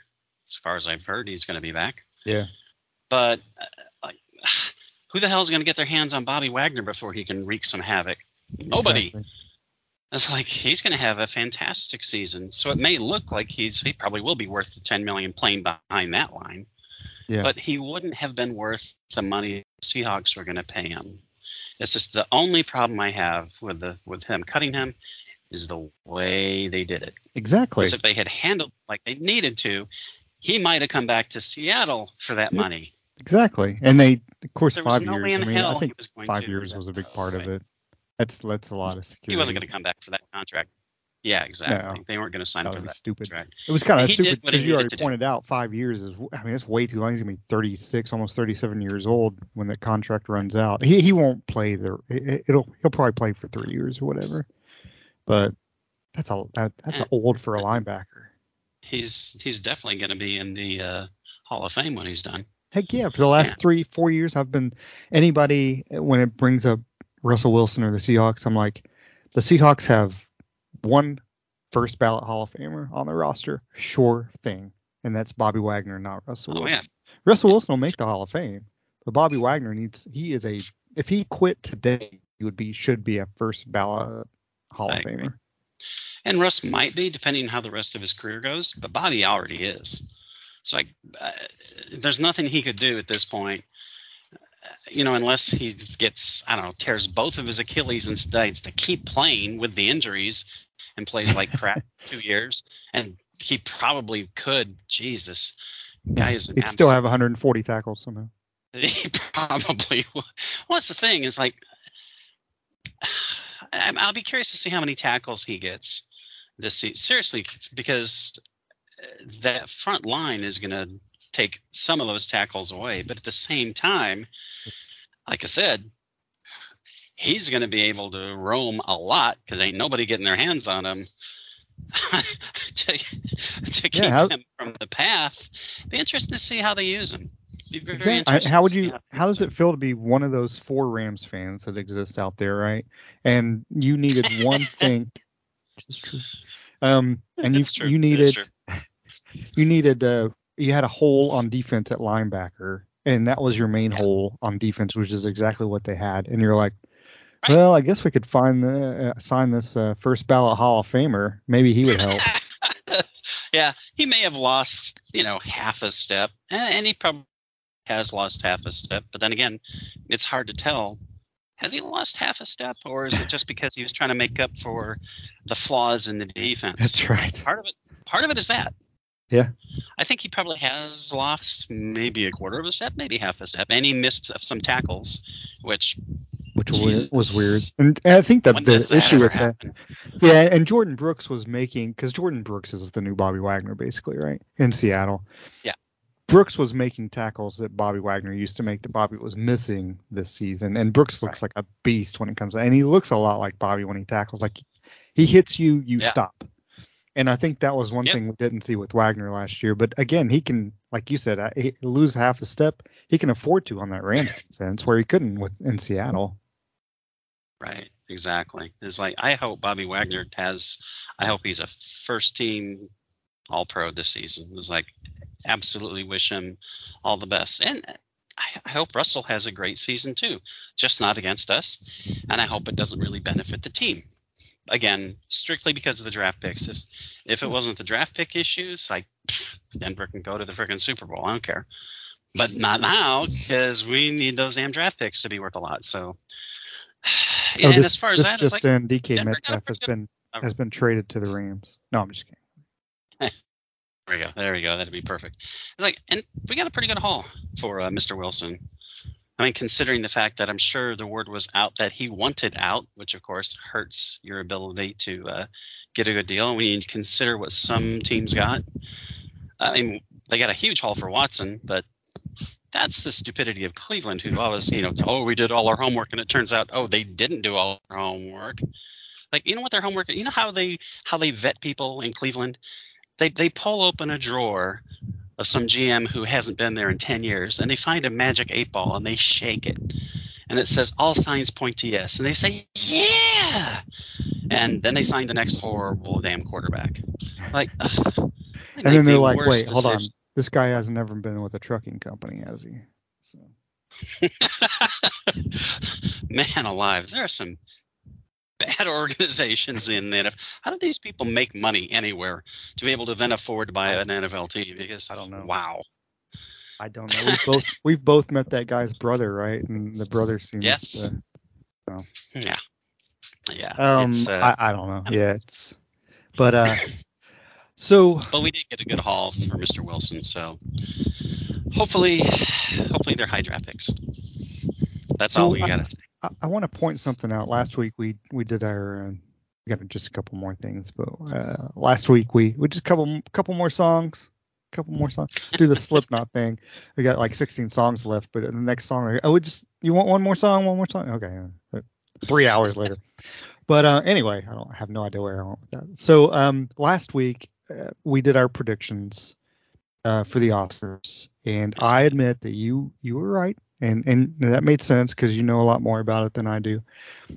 as far as I've heard, he's going to be back. Yeah. But uh, who the hell is going to get their hands on Bobby Wagner before he can wreak some havoc? Nobody. Exactly. It's like he's going to have a fantastic season. So it may look like he's he probably will be worth the 10 million playing behind that line. Yeah. But he wouldn't have been worth the money the Seahawks were going to pay him. It's just the only problem I have with the with him cutting him is the way they did it. Exactly. Because if they had handled like they needed to, he might have come back to Seattle for that money. Exactly. And they, of course, There five no years. I mean, I think five years was a big part of it. That's that's a lot of security. He wasn't going to come back for that contract. Yeah, exactly. No. They weren't going to sign him for that stupid. contract. It was kind of stupid because you already to do. pointed out five years is. I mean, it's way too long. He's gonna be 36, almost 37 years old when that contract runs out. He he won't play the. it- It'll he'll probably play for three years or whatever. But that's a that, that's Yeah. old for a linebacker. He's he's definitely going to be in the uh, Hall of Fame when he's done. Heck yeah! For the last Yeah. three, four years, I've been anybody when it brings up Russell Wilson or the Seahawks, I'm like, the Seahawks have one first ballot Hall of Famer on their roster, sure thing, and that's Bobby Wagner, not Russell Oh Wilson. yeah, Russell Wilson will make the Hall of Fame, but Bobby Wagner needs. He is a. If he quit today, he would be should be a first ballot Hall I of agree. Famer. and Russ might be depending on how the rest of his career goes, but Bobby already is. So like, uh, there's nothing he could do at this point. uh, You know, unless he gets, I don't know, tears both of his Achilles and decides to keep playing with the injuries and plays like crap two years, and he probably could. Jesus, guy is He'd still have 140 tackles somehow. He probably. will. Well, that's the thing is like, I'll be curious to see how many tackles he gets this season. Seriously, because that front line is going to take some of those tackles away. But at the same time, like I said, he's going to be able to roam a lot because ain't nobody getting their hands on him to, to keep Yeah, how- him from the path. Be interesting to see how they use him. Be very Exactly. I- interesting How would you? they How does it feel to be one of those four Rams fans that exist out there, right? And you needed one thing. Which is true. Um, and you you needed. You needed uh you had a hole on defense at linebacker, and that was your main Yeah. hole on defense, which is exactly what they had. And you're like, Right. well, I guess we could find the uh, sign this uh, first ballot Hall of Famer. Maybe he would help. yeah, he may have lost, you know, half a step, and, and he probably has lost half a step. But then again, it's hard to tell. Has he lost half a step, or is it just because he was trying to make up for the flaws in the defense? That's right. Part of it. Part of it is that. Yeah. I think he probably has lost maybe a quarter of a step, maybe half a step, and he missed some tackles, which Which Jesus. was weird. And I think that when the that issue with that? Yeah, and Jordyn Brooks was making because Jordyn Brooks is the new Bobby Wagner, basically, right? In Seattle. Yeah. Brooks was making tackles that Bobby Wagner used to make that Bobby was missing this season. And Brooks looks like a beast when it comes to and he looks a lot like Bobby when he tackles. Like he hits you, you Yeah. stop. And I think that was one Yep. thing we didn't see with Wagner last year. But again, he can, like you said, he lose half a step. He can afford to on that Rams defense where he couldn't with in Seattle. Right, exactly. It's like I hope Bobby Wagner has. I hope he's a first team All Pro this season. It's like absolutely wish him all the best, and I, I hope Russell has a great season too. Just not against us, and I hope it doesn't really benefit the team. Again, strictly because of the draft picks. If if it wasn't the draft pick issues, like Denver can go to the freaking Super Bowl. I don't care. But not now because we need those damn draft picks to be worth a lot. So. Oh, and this, as far as that, just like in, DK Denver Metcalf has been good- has been traded to the Rams. No, I'm just kidding. There we go. There we go. That'd be perfect. It's like, and we got a pretty good haul for uh, Mr. Wilson. I mean, considering the fact that I'm sure the word was out that he wanted out, which of course hurts your ability to uh, get a good deal. When you consider what some teams got, I mean, they got a huge haul for Watson, but that's the stupidity of Cleveland, who always, you know, oh, we did all our homework, and it turns out, oh, they didn't do all their homework. Like, you know what their homework? You know how they how they vet people in Cleveland? they they pull open a drawer of some GM who hasn't been there in 10 years and they find a magic eight ball and they shake it and it says all signs point to yes and they say yeah and then they sign the next horrible damn quarterback like ugh. And then they're like, wait, hold on. This guy has never been with a trucking company, has he? So man alive there are some bad organizations in there how do these people make money anywhere to be able to then afford to buy an NFL team because I don't know. wow I don't know. We've both we've both met that guy's brother, right? And the brother seems Yes. uh, yeah yeah um uh, I, I don't know. Yeah, it's but uh so but we did get a good haul for Mr. Wilson, so hopefully, hopefully they're high draft picks. That's all we I- gotta say. I, I want to point something out. Last week we we did our uh, we got just a couple more things, but uh, last week we we just a couple couple more songs, couple more songs. Do the Slipknot thing. We got like 16 songs left, but the next song, like, oh, we just you want one more song, one more song. Okay, uh, three hours later. But uh, anyway, I don't I have no idea where I went with that. So um, last week uh, we did our predictions uh, for the Oscars, and I admit that you you were right, and and that made sense because you know a lot more about it than I do,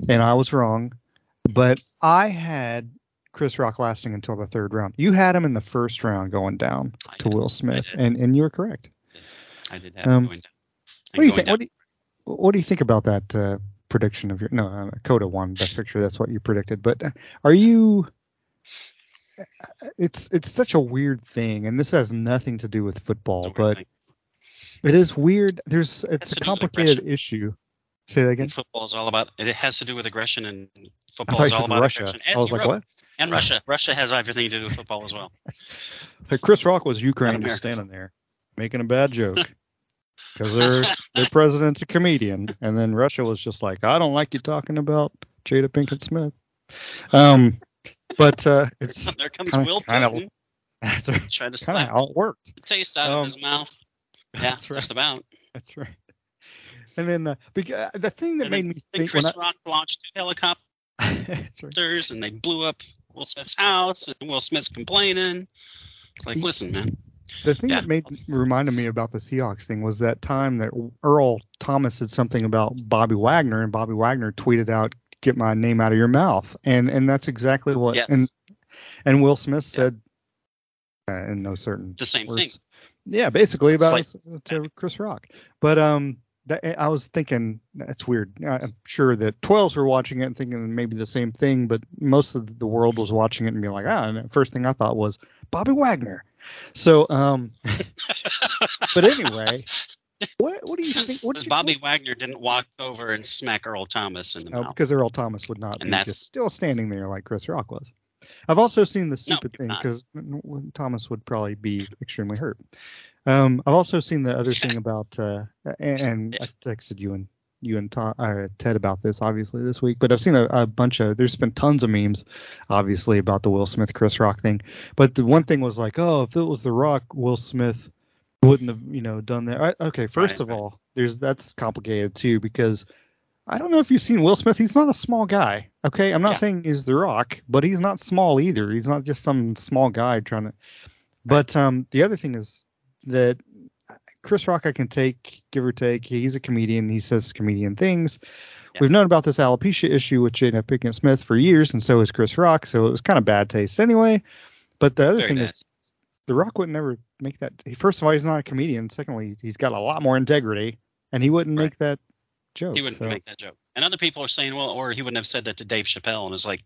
and I was wrong. But I had Chris Rock lasting until the third round. You had him in the first round going down I to did. Will Smith, and and you were correct. I did have um, going down. What do you think? What do you, what do you think about that uh, prediction of your? No, uh, Coda won Best Picture. That's what you predicted. But uh, are you? It's it's such a weird thing, and this has nothing to do with football, but really it is weird. There's it's to a complicated issue. Say that again. football is all about. It has to do with aggression, and football is all about Russia. aggression. I As was you like, what? And Russia. Russia has everything to do with football as well. So Chris Rock was Ukraine just standing there making a bad joke because their their president's a comedian, and then Russia was just like, I don't like you talking about Jada Pinkett Smith. Um, but uh, it's there comes kinda- Will kinda- Putin that's trying to kind of slap how it worked. the taste out Um, of his mouth. Yeah, that's right. just about. That's right. and then uh, beca- the thing that And made then- me think Chris Rock launched two helicopters right. and they blew up Will Smith's house, and Will Smith's complaining. It's like, He- listen, man. The thing Yeah. that made reminded me about the Seahawks thing was that time that Earl Thomas said something about Bobby Wagner, and Bobby Wagner tweeted out, "Get my name out of your mouth," and and that's exactly what. Yes. And and Will Smith Yeah. said, uh, in no certain The same words, thing. Yeah, basically about Slight- to Chris Rock. But um, that, I was thinking that's weird. I'm sure that 12s were watching it and thinking maybe the same thing, but most of the world was watching it and being like, ah. And the first thing I thought was Bobby Wagner. So um, but anyway, what what do you think? Your- Bobby Wagner didn't walk over and smack Earl Thomas in the Oh, mouth. because Earl Thomas would not And be that's- just still standing there like Chris Rock was. I've also seen the stupid he's thing because Thomas would probably be extremely hurt. Um, I've also seen the other thing about, uh, and, and I texted you and you and Tom, uh, Ted about this obviously this week, but I've seen a, a bunch of. There's been tons of memes, obviously about the Will Smith Chris Rock thing. But the one thing was like, oh, if it was The Rock, Will Smith wouldn't have, you know, done that. I, okay, first Right, of right. all, there's that's complicated too because I don't know if you've seen Will Smith. He's not a small guy. Okay, I'm not Yeah. saying he's The Rock, but he's not small either. He's not just some small guy trying to. But um, the other thing is that Chris Rock, I can take, give or take. He's a comedian. He says comedian things. Yeah. We've known about this alopecia issue with Jada Pinkett Smith for years, and so is Chris Rock. So it was kind of bad taste anyway. But the other Very thing bad. is, The Rock would never make that. First of all, he's not a comedian. Secondly, he's got a lot more integrity, and he wouldn't Right. make that joke. He wouldn't so- make that joke. And other people are saying, well, or he wouldn't have said that to Dave Chappelle. And it's like,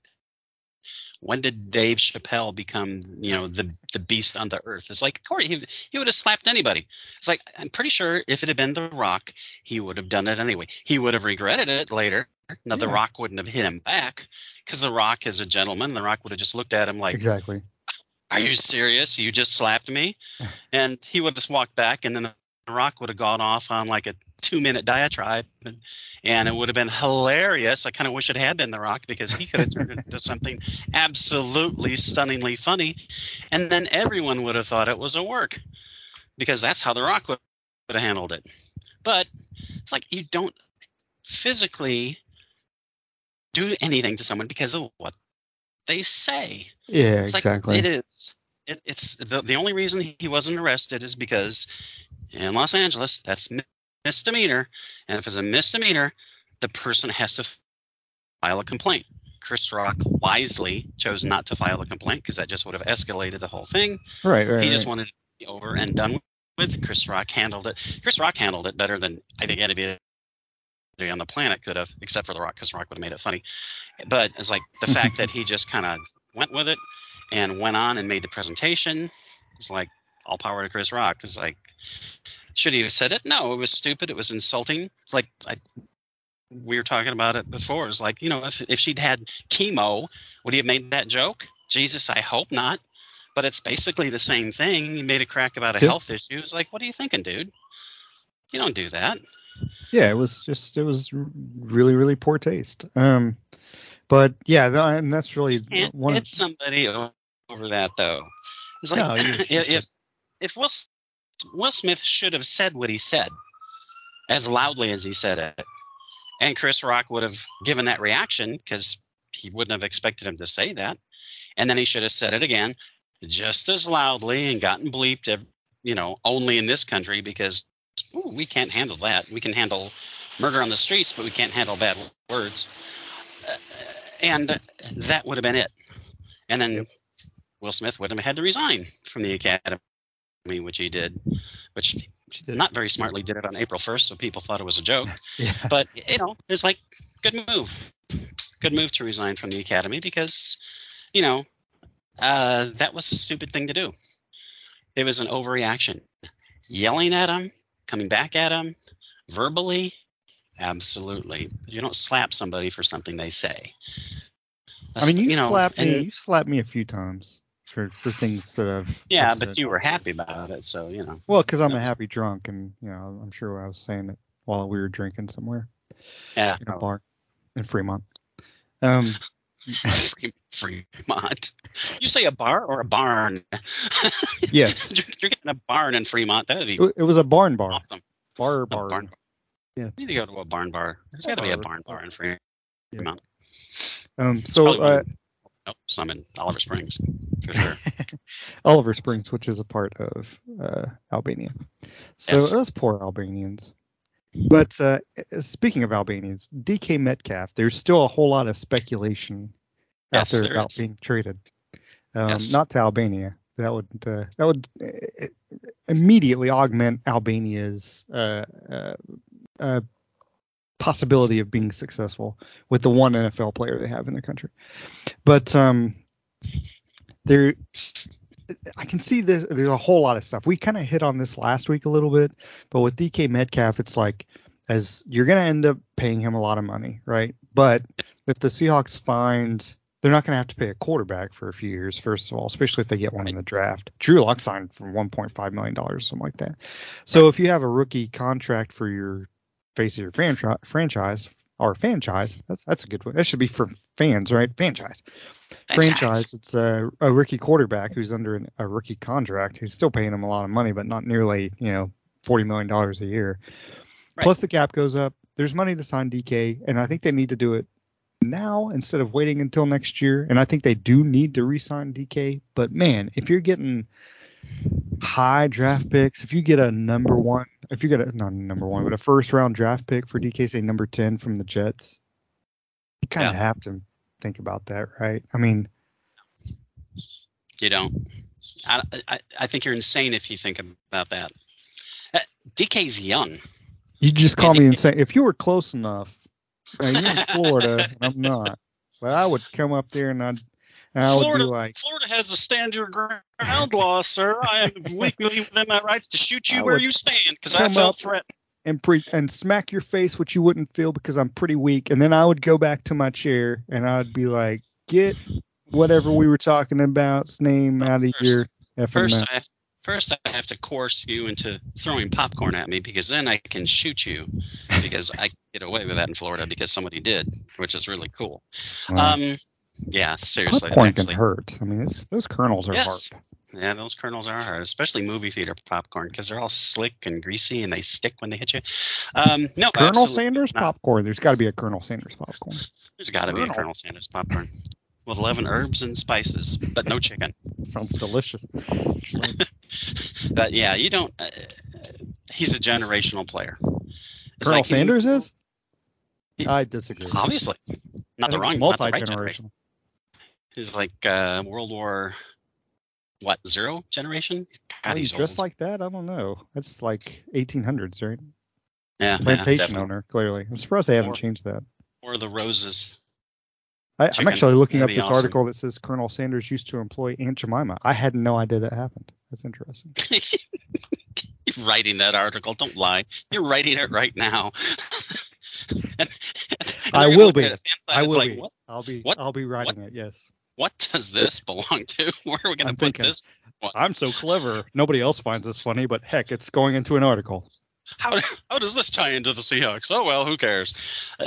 when did Dave Chappelle become, you know, the the beast on the earth? It's like, Corey, he, he would have slapped anybody. It's like, I'm pretty sure if it had been The Rock, he would have done it anyway. He would have regretted it later. Now, The Rock wouldn't have hit him back because The Rock is a gentleman. The Rock would have just looked at him like, exactly. are you serious? You just slapped me? and he would have just walked back, and then The The rock would have gone off on like a two minute diatribe, and, and it would have been hilarious. I kind of wish it had been The Rock because he could have turned it into something absolutely stunningly funny, and then everyone would have thought it was a work because that's how The Rock would, would have handled it. But it's like you don't physically do anything to someone because of what they say. Yeah, It's exactly. Like, it is. It, it's the, the only reason he wasn't arrested is because in Los Angeles, that's misdemeanor, and if it's a misdemeanor, the person has to file a complaint. Chris Rock wisely chose not to file a complaint because that just would have escalated the whole thing. right, right. he just right. wanted it to be over and done with. Chris Rock handled it. Chris Rock handled it better than I think anybody on the planet could have, except for The Rock, because Rock would have made it funny. But it's like the fact that he just kind of went with it and went on and made the presentation. It's like all power to Chris Rock. It's like, should he have said it? No, it was stupid. It was insulting. It's like I, we were talking about it before. It's like you know, if if she'd had chemo, would he have made that joke? Jesus, I hope not. But it's basically the same thing. He made a crack about a Yeah. health issue. It's like, what are you thinking, dude? You don't do that. yeah, it was just it was really really poor taste. Um, but yeah, th- and that's really Can't one. hit somebody over that though. It's like No, if if- if Will Will Smith should have said what he said as loudly as he said it, and Chris Rock would have given that reaction because he wouldn't have expected him to say that, and then he should have said it again just as loudly and gotten bleeped. You know, only in this country because ooh, we can't handle that. We can handle murder on the streets, but we can't handle bad words. Uh, and that would have been it. And then Will Smith would have had to resign from the academy, which he did, which She did. not very smartly did it on April 1st, so people thought it was a joke. yeah. But you know, it's like good move, good move to resign from the academy because, you know, uh, that was a stupid thing to do. It was an overreaction. Yelling at him, coming back at him, verbally, absolutely. You don't slap somebody for something they say. I mean, you, know, slapped me. and- You slapped me a few times for for things that I've. Yeah, I've but said. you were happy about it, so you know. Well, because I'm a happy drunk, and you know, I'm sure I was saying it while we were drinking somewhere Yeah. in a bar in Fremont. Um, Fremont. You say a bar or a barn? yes, You're getting a barn in Fremont. That would be it, was a barn bar, awesome. bar bar. barn. Yeah. We need to go to a barn bar. There's got to be a barn bar in Fremont. Yeah. Um, so uh, Nope, some in Oliver Springs for sure. Oliver Springs, which is a part of uh, Albania. So Yes. those poor Albanians. But uh, speaking of Albanians, DK Metcalf, there's still a whole lot of speculation out there there about is. being traded. Um, Yes. Not to Albania. That would uh, that would uh, immediately augment Albania's uh, uh, uh, possibility of being successful with the one NFL player they have in their country. But um, there, I can see this. There's a whole lot of stuff. We kind of hit on this last week a little bit, but with DK Metcalf, it's like as you're going to end up paying him a lot of money, right? But if the Seahawks find they're not going to have to pay a quarterback for a few years, first of all, especially if they get one in the draft. Drew Lock signed for 1.5 million dollars, something like that. So if you have a rookie contract for your face of your franchise, franchise or franchise, that's that's a good one. That should be for fans, right? Franchise franchise. It's a, a rookie quarterback who's under an, a rookie contract who's still paying him a lot of money, but not nearly, you know, forty million dollars a year. Right. Plus the cap goes up. There's money to sign DK, and I think they need to do it now instead of waiting until next year. And I think they do need to re-sign DK. But man, if you're getting high draft picks, if you get a number one, if you get a not number one, but a first round draft pick for DK, say number ten from the Jets, you kind of Yeah. have to think about that, right? I mean, You don't. I, I, I think you're insane if you think about that. Uh, DK's young. You just call Yeah, me insane. If you were close enough, now you're in Florida, I'm not. But I would come up there and I'd, and I would be like, Florida has a stand your ground law, sir. I am legally within my rights to shoot you I where you stand because I felt threatened. and pre and smack your face, which you wouldn't feel because I'm pretty weak. And then I would go back to my chair and I'd be like, get whatever we were talking about's name out of First- your effing First, mouth. I, first I have to coerce you into throwing popcorn at me because then I can shoot you because I get away with that in Florida because somebody did, which is really cool. Wow. Um, yeah, seriously. Popcorn can hurt. I mean, it's, those kernels are Yes. hard. Yeah, those kernels are hard, especially movie theater popcorn because they're all slick and greasy and they stick when they hit you. Um, no, Colonel Sanders not. popcorn. There's got to be a Colonel Sanders popcorn. There's got to be a Colonel. Sanders popcorn with 11 herbs and spices, but no chicken. Sounds delicious. But yeah, you don't. Uh, he's a generational player. It's Colonel like he- Sanders is? He- I disagree. Obviously, not the I think wrong, the right He's like uh, World War, what zero generation? How God, do you he's dress old. like that? I don't know. That's like 1800s, right? yeah, yeah, Plantation definitely. owner, clearly. I'm surprised they haven't Or- changed that. Or the roses. I, I'm actually looking up this awesome. article that says Colonel Sanders used to employ Aunt Jemima. I had no idea that happened. That's interesting. You're writing that article. Don't lie. You're writing it right now. And- and I will be. at it, fan side, I will like, be. What, I'll be. what- I'll be writing it. Yes. What does this belong to? Where are we going to put thinking, this? What? I'm so clever. Nobody else finds this funny, but heck, it's going into an article. How, how does this tie into the Seahawks? Oh well, who cares?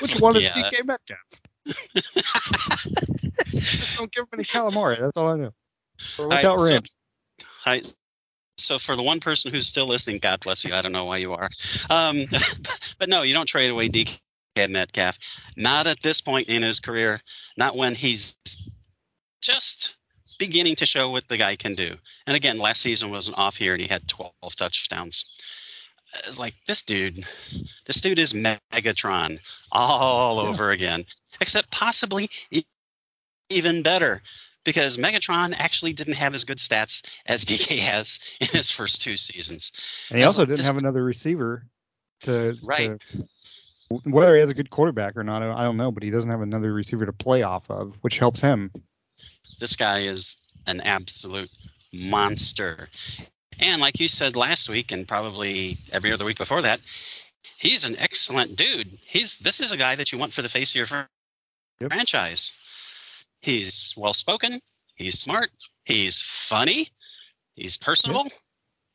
Which one is yeah, DK Metcalf? Just don't give him any calamari. That's all I know. Or All right, without so- ribs. Hi. So for the one person who's still listening, God bless you. I don't know why you are. Um, but no, you don't trade away DK Metcalf. Not at this point in his career. Not when he's just beginning to show what the guy can do. And again, last season was an off year and he had 12 touchdowns. It's like this dude, this dude is Megatron all Yeah. over again, except possibly even better because Megatron actually didn't have as good stats as DK has in his first two seasons. And he also like didn't have another receiver to, Right. to whether he has a good quarterback or not, I don't know, but he doesn't have another receiver to play off of, which helps him. This guy is an absolute monster. And like you said last week, and probably every other week before that, he's an excellent dude. He's this is a guy that you want for the face of your fr- Yep. franchise. He's well spoken. He's smart. He's funny. He's personable.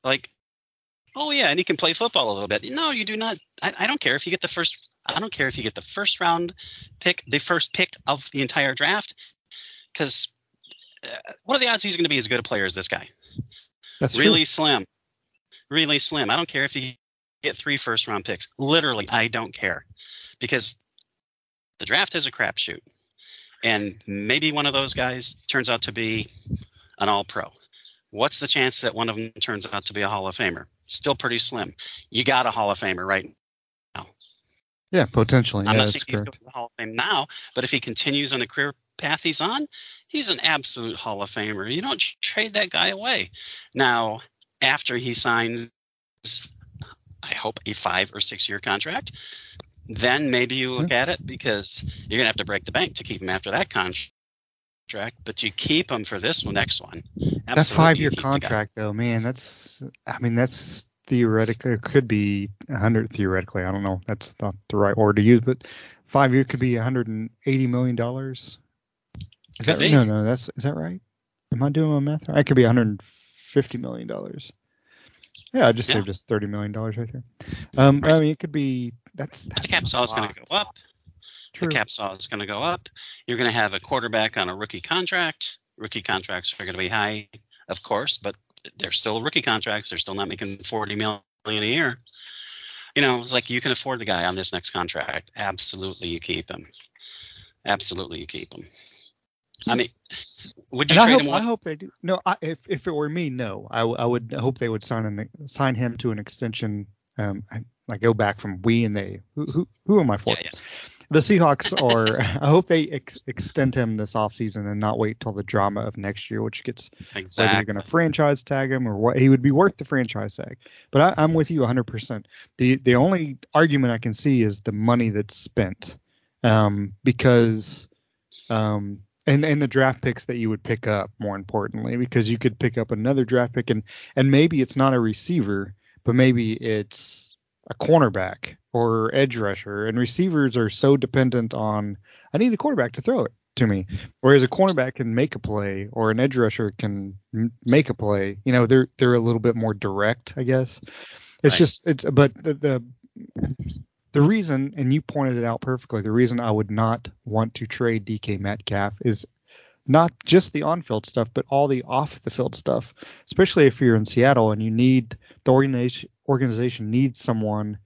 Like, oh yeah, and he can play football a little bit. No, you do not. I, I don't care if you get the first. I don't care if you get the first round pick, the first pick of the entire draft, because Uh, what are the odds he's going to be as good a player as this guy? That's really slim. Really slim. I don't care if you get three first round picks. Literally, I don't care because the draft is a crapshoot. And maybe one of those guys turns out to be an all pro. What's the chance that one of them turns out to be a Hall of Famer? Still pretty slim. You got a Hall of Famer right now. Yeah, potentially. I'm yeah, not saying he's correct. going to the Hall of Fame now, but if he continues on the career path he's on, he's an absolute Hall of Famer. You don't trade that guy away. Now, after he signs, I hope a five or six year contract, then maybe you look hmm. at it because you're gonna have to break the bank to keep him after that contract. But you keep him for this one, next one. That five year keep the guy. contract though, man, that's I mean that's theoretically it could be hundred theoretically. I don't know. That's not the right word to use, but five year could be hundred and eighty million dollars. Is Could that be. no no that's is that right? Am I doing my math right? It could be hundred and fifty million dollars. Yeah, I just Yeah. saved us thirty million dollars right there. Um, I mean, it could be that's, that's The cap saw is going to go up. True. The cap saw is going to go up. You're going to have a quarterback on a rookie contract. Rookie contracts are going to be high, of course, but they're still rookie contracts. They're still not making 40 million a year. You know, it's like you can afford the guy on this next contract. Absolutely, you keep him. Absolutely, you keep him. I mean, would you And I hope, him? I hope they do. No, I, if if it were me, no. I, I would hope they would sign an sign him to an extension. Um, I, I go back from we and they. Who who, who am I for? Yeah, yeah. The Seahawks are. I hope they ex- extend him this offseason and not wait till the drama of next year, which gets whether you're going to franchise tag him or what. He would be worth the franchise tag. But I, I'm with you 100%. The the only argument I can see is the money that's spent, um, because, um, and and the draft picks that you would pick up more importantly because you could pick up another draft pick and and maybe it's not a receiver but maybe it's a cornerback or edge rusher and receivers are so dependent on I need a quarterback to throw it to me whereas a cornerback can make a play or an edge rusher can m- make a play you know they're they're a little bit more direct I guess it's Right. just it's but the, the the reason, and you pointed it out perfectly, the reason I would not want to trade DK Metcalf is not just the on-field stuff, but all the off-the-field stuff. Especially if you're in Seattle and you need the organization needs someone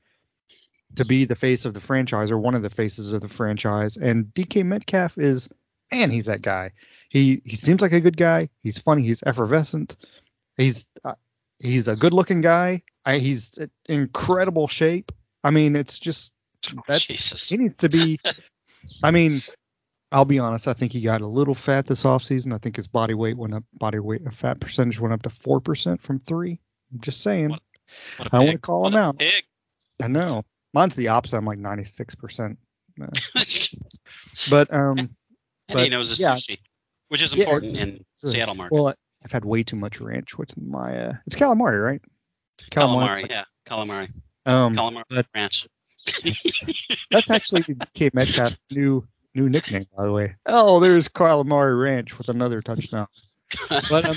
to be the face of the franchise or one of the faces of the franchise. And DK Metcalf is, man, he's that guy. He he seems like a good guy. He's funny. He's effervescent. He's uh, he's a good-looking guy. I, he's in incredible shape. I mean, it's just that Jesus. he needs to be. I mean, I'll be honest. I think he got a little fat this offseason. I think his body weight went up. Body weight, a fat percentage went up to four percent from three. I'm just saying. What What I wanna call What him out. pig. I know. Mine's the opposite. I'm like 96 percent. But um, and he knows his yeah. sushi, which is Yeah, important it's- in a- Seattle market. well, I've had way too much ranch with my. Uh, it's calamari, right? calamari, yeah, calamari, Um, calamari but- ranch. That's actually DK Metcalf's new new nickname, by the way. Oh, there's Calamari Ranch with another touchdown. But um,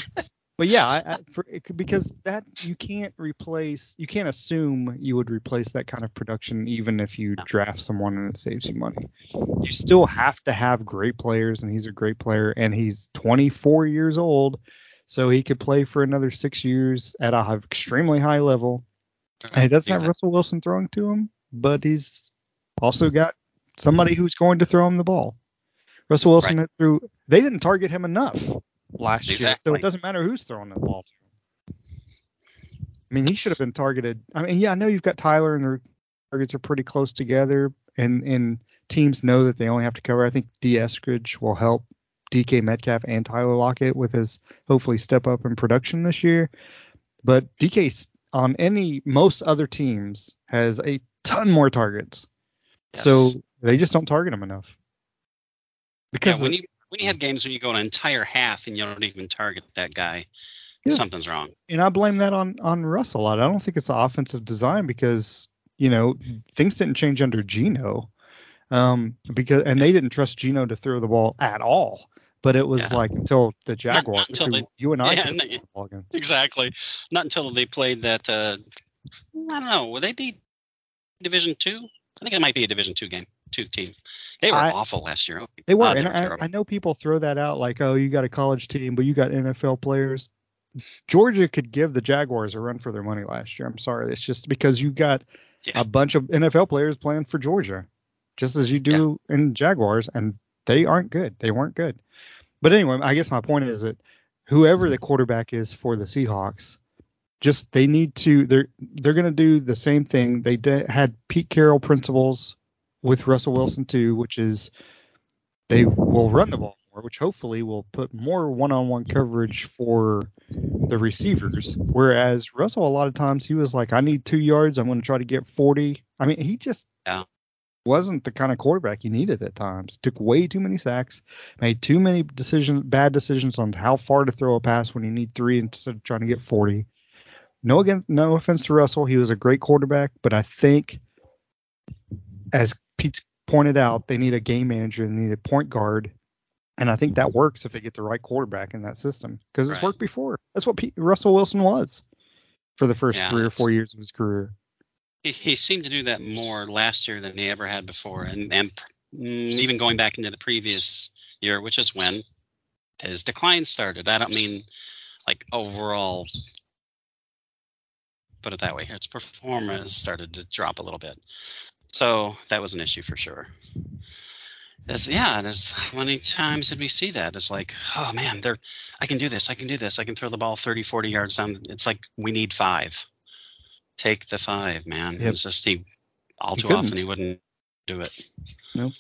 but yeah, I, I, for, it could, because that you can't replace, you can't assume you would replace that kind of production even if you No. draft someone and it saves you money. You still have to have great players, and he's a great player, and he's 24 years old, so he could play for another six years at a high, extremely high level. And he doesn't have Russell Wilson throwing to him, but he's also got somebody who's going to throw him the ball. Russell Wilson Right. threw. They didn't target him enough last year, so it doesn't matter who's throwing the ball. to him. I mean, he should have been targeted. I mean, yeah, I know you've got Tyler, and their targets are pretty close together, and and teams know that they only have to cover. I think D. Eskridge will help DK Metcalf and Tyler Lockett with his hopefully step up in production this year. But DK on any most other teams has a ton more targets. So they just don't target him enough. Yeah, Because when you when you have games when you go an entire half and you don't even target that guy, Yeah. something's wrong. and I blame that on on Russ a lot. I don't think it's the offensive design because you know things didn't change under Geno, um, because and they didn't trust Geno to throw the ball at all. But it was Yeah. like until the Jaguars, until who they- you and I yeah, and they- the ball against. Exactly. Not until they played that. Uh, I don't know. Would they be Division Two? I think it might be a Division Two game, two team. They were I- awful last year. They were, Uh, and I. I know people throw that out like, oh, you got a college team, but you got NFL players. Georgia could give the Jaguars a run for their money last year. I'm sorry, it's just because you got Yeah. a bunch of NFL players playing for Georgia, just as you do in Jaguars, and they aren't good. They weren't good. But anyway, I guess my point is that whoever the quarterback is for the Seahawks, just they need to they're they're going to do the same thing they did, had Pete Carroll principles with Russell Wilson too, which is they will run the ball more, which hopefully will put more one-on-one coverage for the receivers. Whereas Russell, a lot of times he was like, I need two yards, I'm going to try to get 40. I mean, he just Yeah. Wasn't the kind of quarterback you needed at times. Took way too many sacks, made too many decisions, bad decisions on how far to throw a pass when you need three instead of trying to get 40. No again, no offense to Russell, he was a great quarterback, but I think, as Pete's pointed out, they need a game manager, they need a point guard, and I think that works if they get the right quarterback in that system because it's worked before. That's what Pete, Russell Wilson was for the first Yeah, three or four years of his career. He, he seemed to do that more last year than he ever had before, and and mm, even going back into the previous year, which is when his decline started. I don't mean like overall. Put it that way. His performance started to drop a little bit, so that was an issue for sure. It's, yeah, there's how many times did we see that? It's like, oh man, they're I can do this, I can do this, I can throw the ball 30, 40 yards down. It's like we need five. Take the five, man. Yep. It's just he all He too often he wouldn't do it. Nope.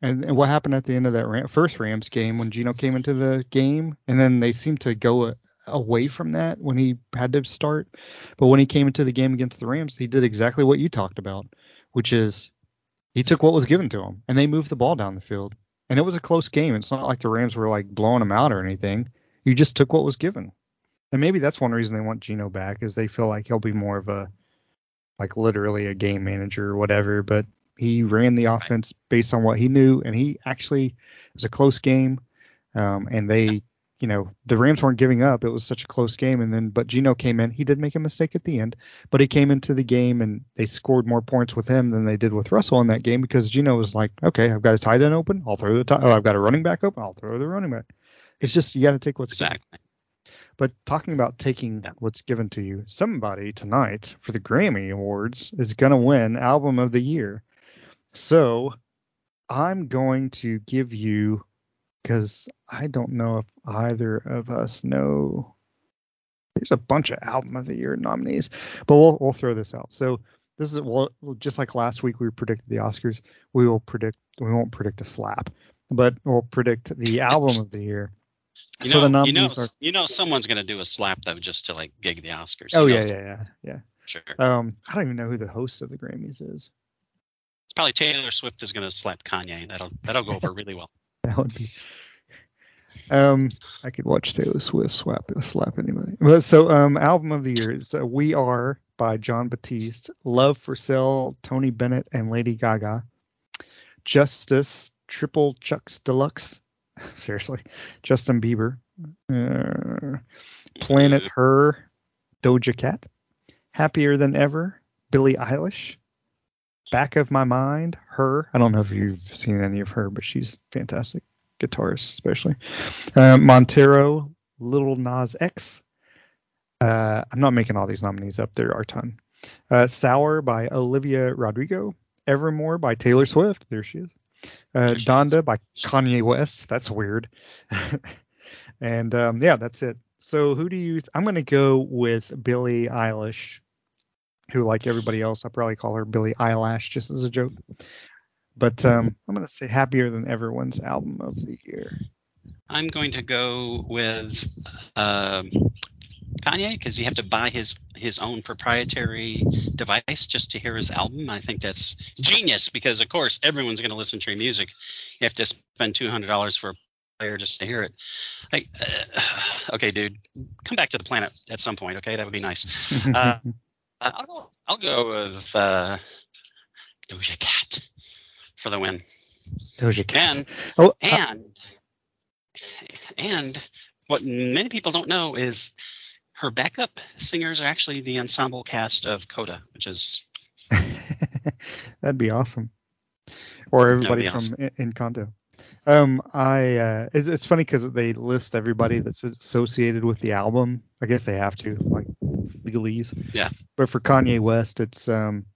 And, and what happened at the end of that Ram, first Rams game when Geno came into the game, and then they seemed to go a, away from that when he had to start. But when he came into the game against the Rams, he did exactly what you talked about, which is he took what was given to him and they moved the ball down the field. And it was a close game. It's not like the Rams were like blowing him out or anything. You just took what was given. And maybe that's one reason they want Geno back is they feel like he'll be more of a like literally a game manager or whatever. But he ran the offense based on what he knew, and he actually it was a close game. Um, and they, you know, the Rams weren't giving up. It was such a close game, and then but Geno came in. He did make a mistake at the end, but he came into the game and they scored more points with him than they did with Russell in that game because Geno was like, okay, I've got a tight end open, I'll throw the tight. Oh, I've got a running back open, I'll throw the running back. It's just you got to take what's. Exactly. But talking about taking Yeah. what's given to you, somebody tonight for the Grammy Awards is going to win Album of the Year. So I'm going to give you, because I don't know if either of us know. There's a bunch of Album of the Year nominees, but we'll we'll throw this out. So this is well, just like last week we predicted the Oscars. We will predict. We won't predict a slap, but we'll predict the Album of the Year. You so know, the you know, nominees are. you know, someone's gonna do a slap though, just to like gig the Oscars. Oh yeah, know, yeah, yeah, yeah. Sure. Um, I don't even know who the host of the Grammys is. It's probably Taylor Swift is gonna slap Kanye. That'll that'll go over really well. That would be. Um, I could watch Taylor Swift slap slap anybody. But so, um, album of the year is uh, "We Are" by Jon Batiste, "Love for Sale" Tony Bennett and Lady Gaga, "Justice" Triple Chucks Deluxe, seriously, Justin Bieber, uh, "Planet Her" Doja Cat, "Happier Than Ever" Billie Eilish, Back of My Mind, her. I don't know if you've seen any of her, but she's fantastic guitarist, especially. Uh, Montero, Lil Nas X. Uh, I'm not making all these nominees up. There are a ton. Uh, Sour by Olivia Rodrigo. Evermore by Taylor Swift. There she is. Uh, Donda by Kanye West. That's weird. and um, yeah, that's it. So who do you? I'm gonna go with Billie Eilish who, like everybody else, I probably call her Billie Eyelash just as a joke. But um, I'm gonna say "Happier Than Everyone's" album of the year. I'm going to go with um, Kanye because you have to buy his his own proprietary device just to hear his album. I think that's genius because of course everyone's going to listen to your music. You have to spend two hundred dollars for a player just to hear it. Like, uh, okay, dude, come back to the planet at some point. Okay, that would be nice. Uh, I'll go. I'll go with uh, Doja Cat for the win. Doja Cat. And oh, and and what many people don't know is her backup singers are actually the ensemble cast of Coda, which is that'd be awesome. Or everybody from awesome. Encanto. Um, I uh, it's, it's funny because they list everybody that's associated with the album. I guess they have to, like legalese. Yeah. But for Kanye West, it's um,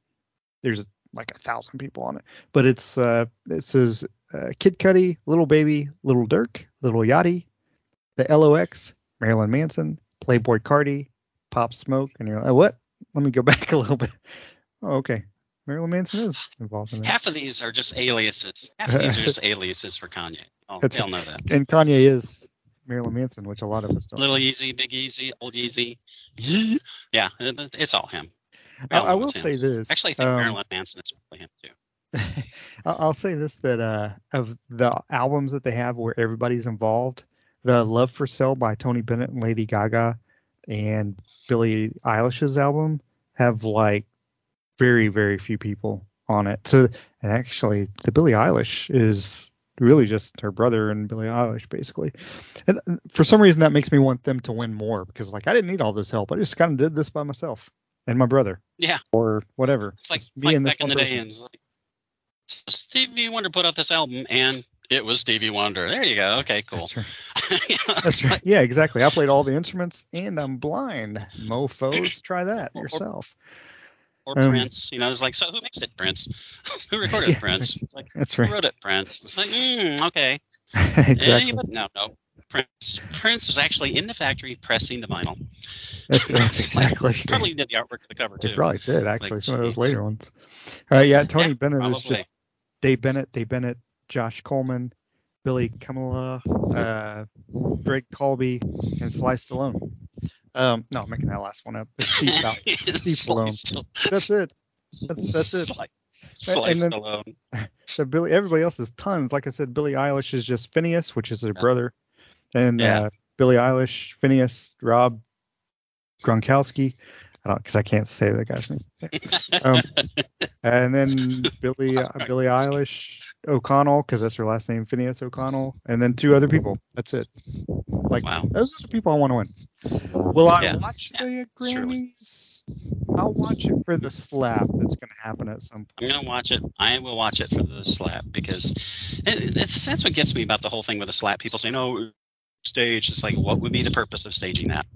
there's like a thousand people on it, but it's uh, it says uh, Kid Cudi, Lil Baby, Lil Durk, Lil Yachty, the LOX, Marilyn Manson, Playboi Carti, Pop Smoke, and you're like, oh, what? Let me go back a little bit. Oh, okay. Marilyn Manson is involved in that. Half of these are just aliases. Half of these are just aliases for Kanye. Oh, That's we all know that. And Kanye is Marilyn Manson, which a lot of us don't. Little Easy, Big Easy, Old Easy. Yeah, it's all him. I, I will say this. Actually, I think um, Marilyn Manson is probably him too. I'll I'll say this that uh, of the albums that they have where everybody's involved, the Love for Sale by Tony Bennett and Lady Gaga, and Billie Eilish's album have like very very few people on it. So and actually, the Billie Eilish is really just her brother and Billie Eilish basically. And for some reason, that makes me want them to win more because like I didn't need all this help. I just kind of did this by myself and my brother Yeah, or whatever. it's like, me like and back in the day, person. and it's like so Stevie Wonder put out this album, and it was Stevie Wonder. There you go. Okay, cool. That's right. You know, That's right. Yeah, exactly. I played all the instruments and I'm blind. Mofos, try that Or- yourself. Or Um, Prince, you know, it's like, so who mixed it, Prince? who recorded Yeah, Prince? It's like, That's who wrote it, Prince? It's like, mm, okay. Eh, exactly. but no, no. Prince Prince was actually in the factory pressing the vinyl. That's, that's exactly. Probably did the artwork of the cover too. It probably did actually. like, some of those later ones. Uh, yeah, Tony Yeah, Bennett is just Dave Bennett, Dave Bennett, Josh Coleman, Billy Kamala, uh, Greg Colby, and Sly Stallone. Um, no, I'm making that last one up. It's Steve, Steve Stallone. That's it. That's that's it. Slice, And then- Stallone. So Billy, everybody else is tons. Like I said, Billie Eilish is just Finneas, which is her Yeah. brother, and Yeah. uh, Billie Eilish, Finneas, Rob Gronkowski. I don't because I can't say the guy's name. Um, and then Billy uh, Billie Eilish O'Connell because that's her last name, Finneas O'Connell, and then two other people. That's it. Like Wow. those are the people I want to win. Will I Yeah. watch Yeah, the surely. Grammys? I'll watch it for the slap that's going to happen at some point. I'm gonna watch it. I will watch it for the slap because it, it's, that's what gets me about the whole thing with the slap. People say, "No, stage." It's like, what would be the purpose of staging that?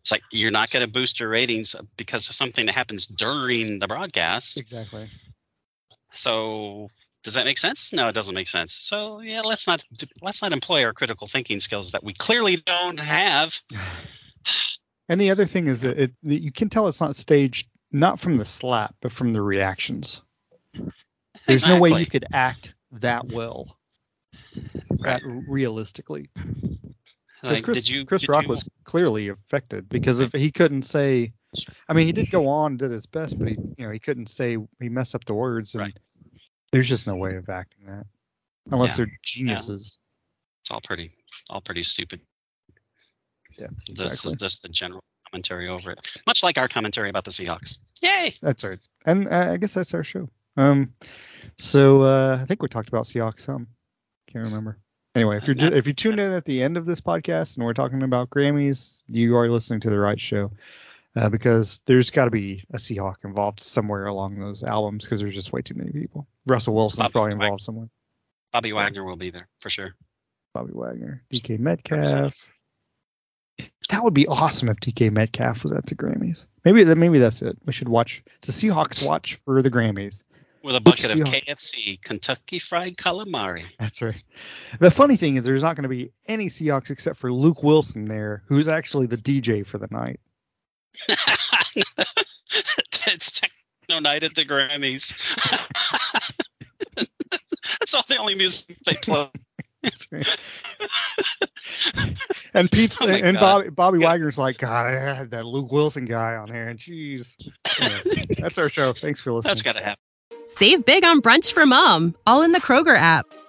It's like you're not going to boost your ratings because of something that happens during the broadcast. Exactly. So does that make sense? No, it doesn't make sense. So yeah, let's not let's not employ our critical thinking skills that we clearly don't have. And the other thing is that it that you can tell it's not staged not from the slap, but from the reactions. There's no way you could act that well, Right. that realistically. Like, Chris, did you Chris did Rock you- was clearly affected because if he couldn't say, I mean, he did go on, did his best, but he, you know, he couldn't say he messed up the words, and Right. There's just no way of acting that unless Yeah. they're geniuses. It's all pretty all pretty stupid. Yeah, This exactly. is just the general commentary over it. Much like our commentary about the Seahawks. Yay! That's right. And uh, I guess that's our show. Um, so uh, I think we talked about Seahawks some. Can't remember. Anyway, if you're ju- if you tuned in at the end of this podcast and we're talking about Grammys, you are listening to the right show. Uh, because there's got to be a Seahawk involved somewhere along those albums because there's just way too many people. Russell Wilson's Bobby probably Wagner. involved somewhere. Bobby Wagner will be there for sure. Bobby Wagner, DK Metcalf. That would be awesome if DK Metcalf was at the Grammys. Maybe that maybe that's it. We should watch. It's a Seahawks watch for the Grammys. With a bucket of Seahawk? KFC, Kentucky Fried Calamari. That's right. The funny thing is, there's not going to be any Seahawks except for Luke Willson there, who's actually the DJ for the night. it's techno night at the Grammys. That's all the only music they play. And Pete's Oh and God. Bobby, Bobby Yeah. Wagner's like, God, I had that Luke Willson guy on there, and jeez. Anyway, that's our show. Thanks for listening. That's got to happen. Save big on brunch for mom, all in the Kroger app.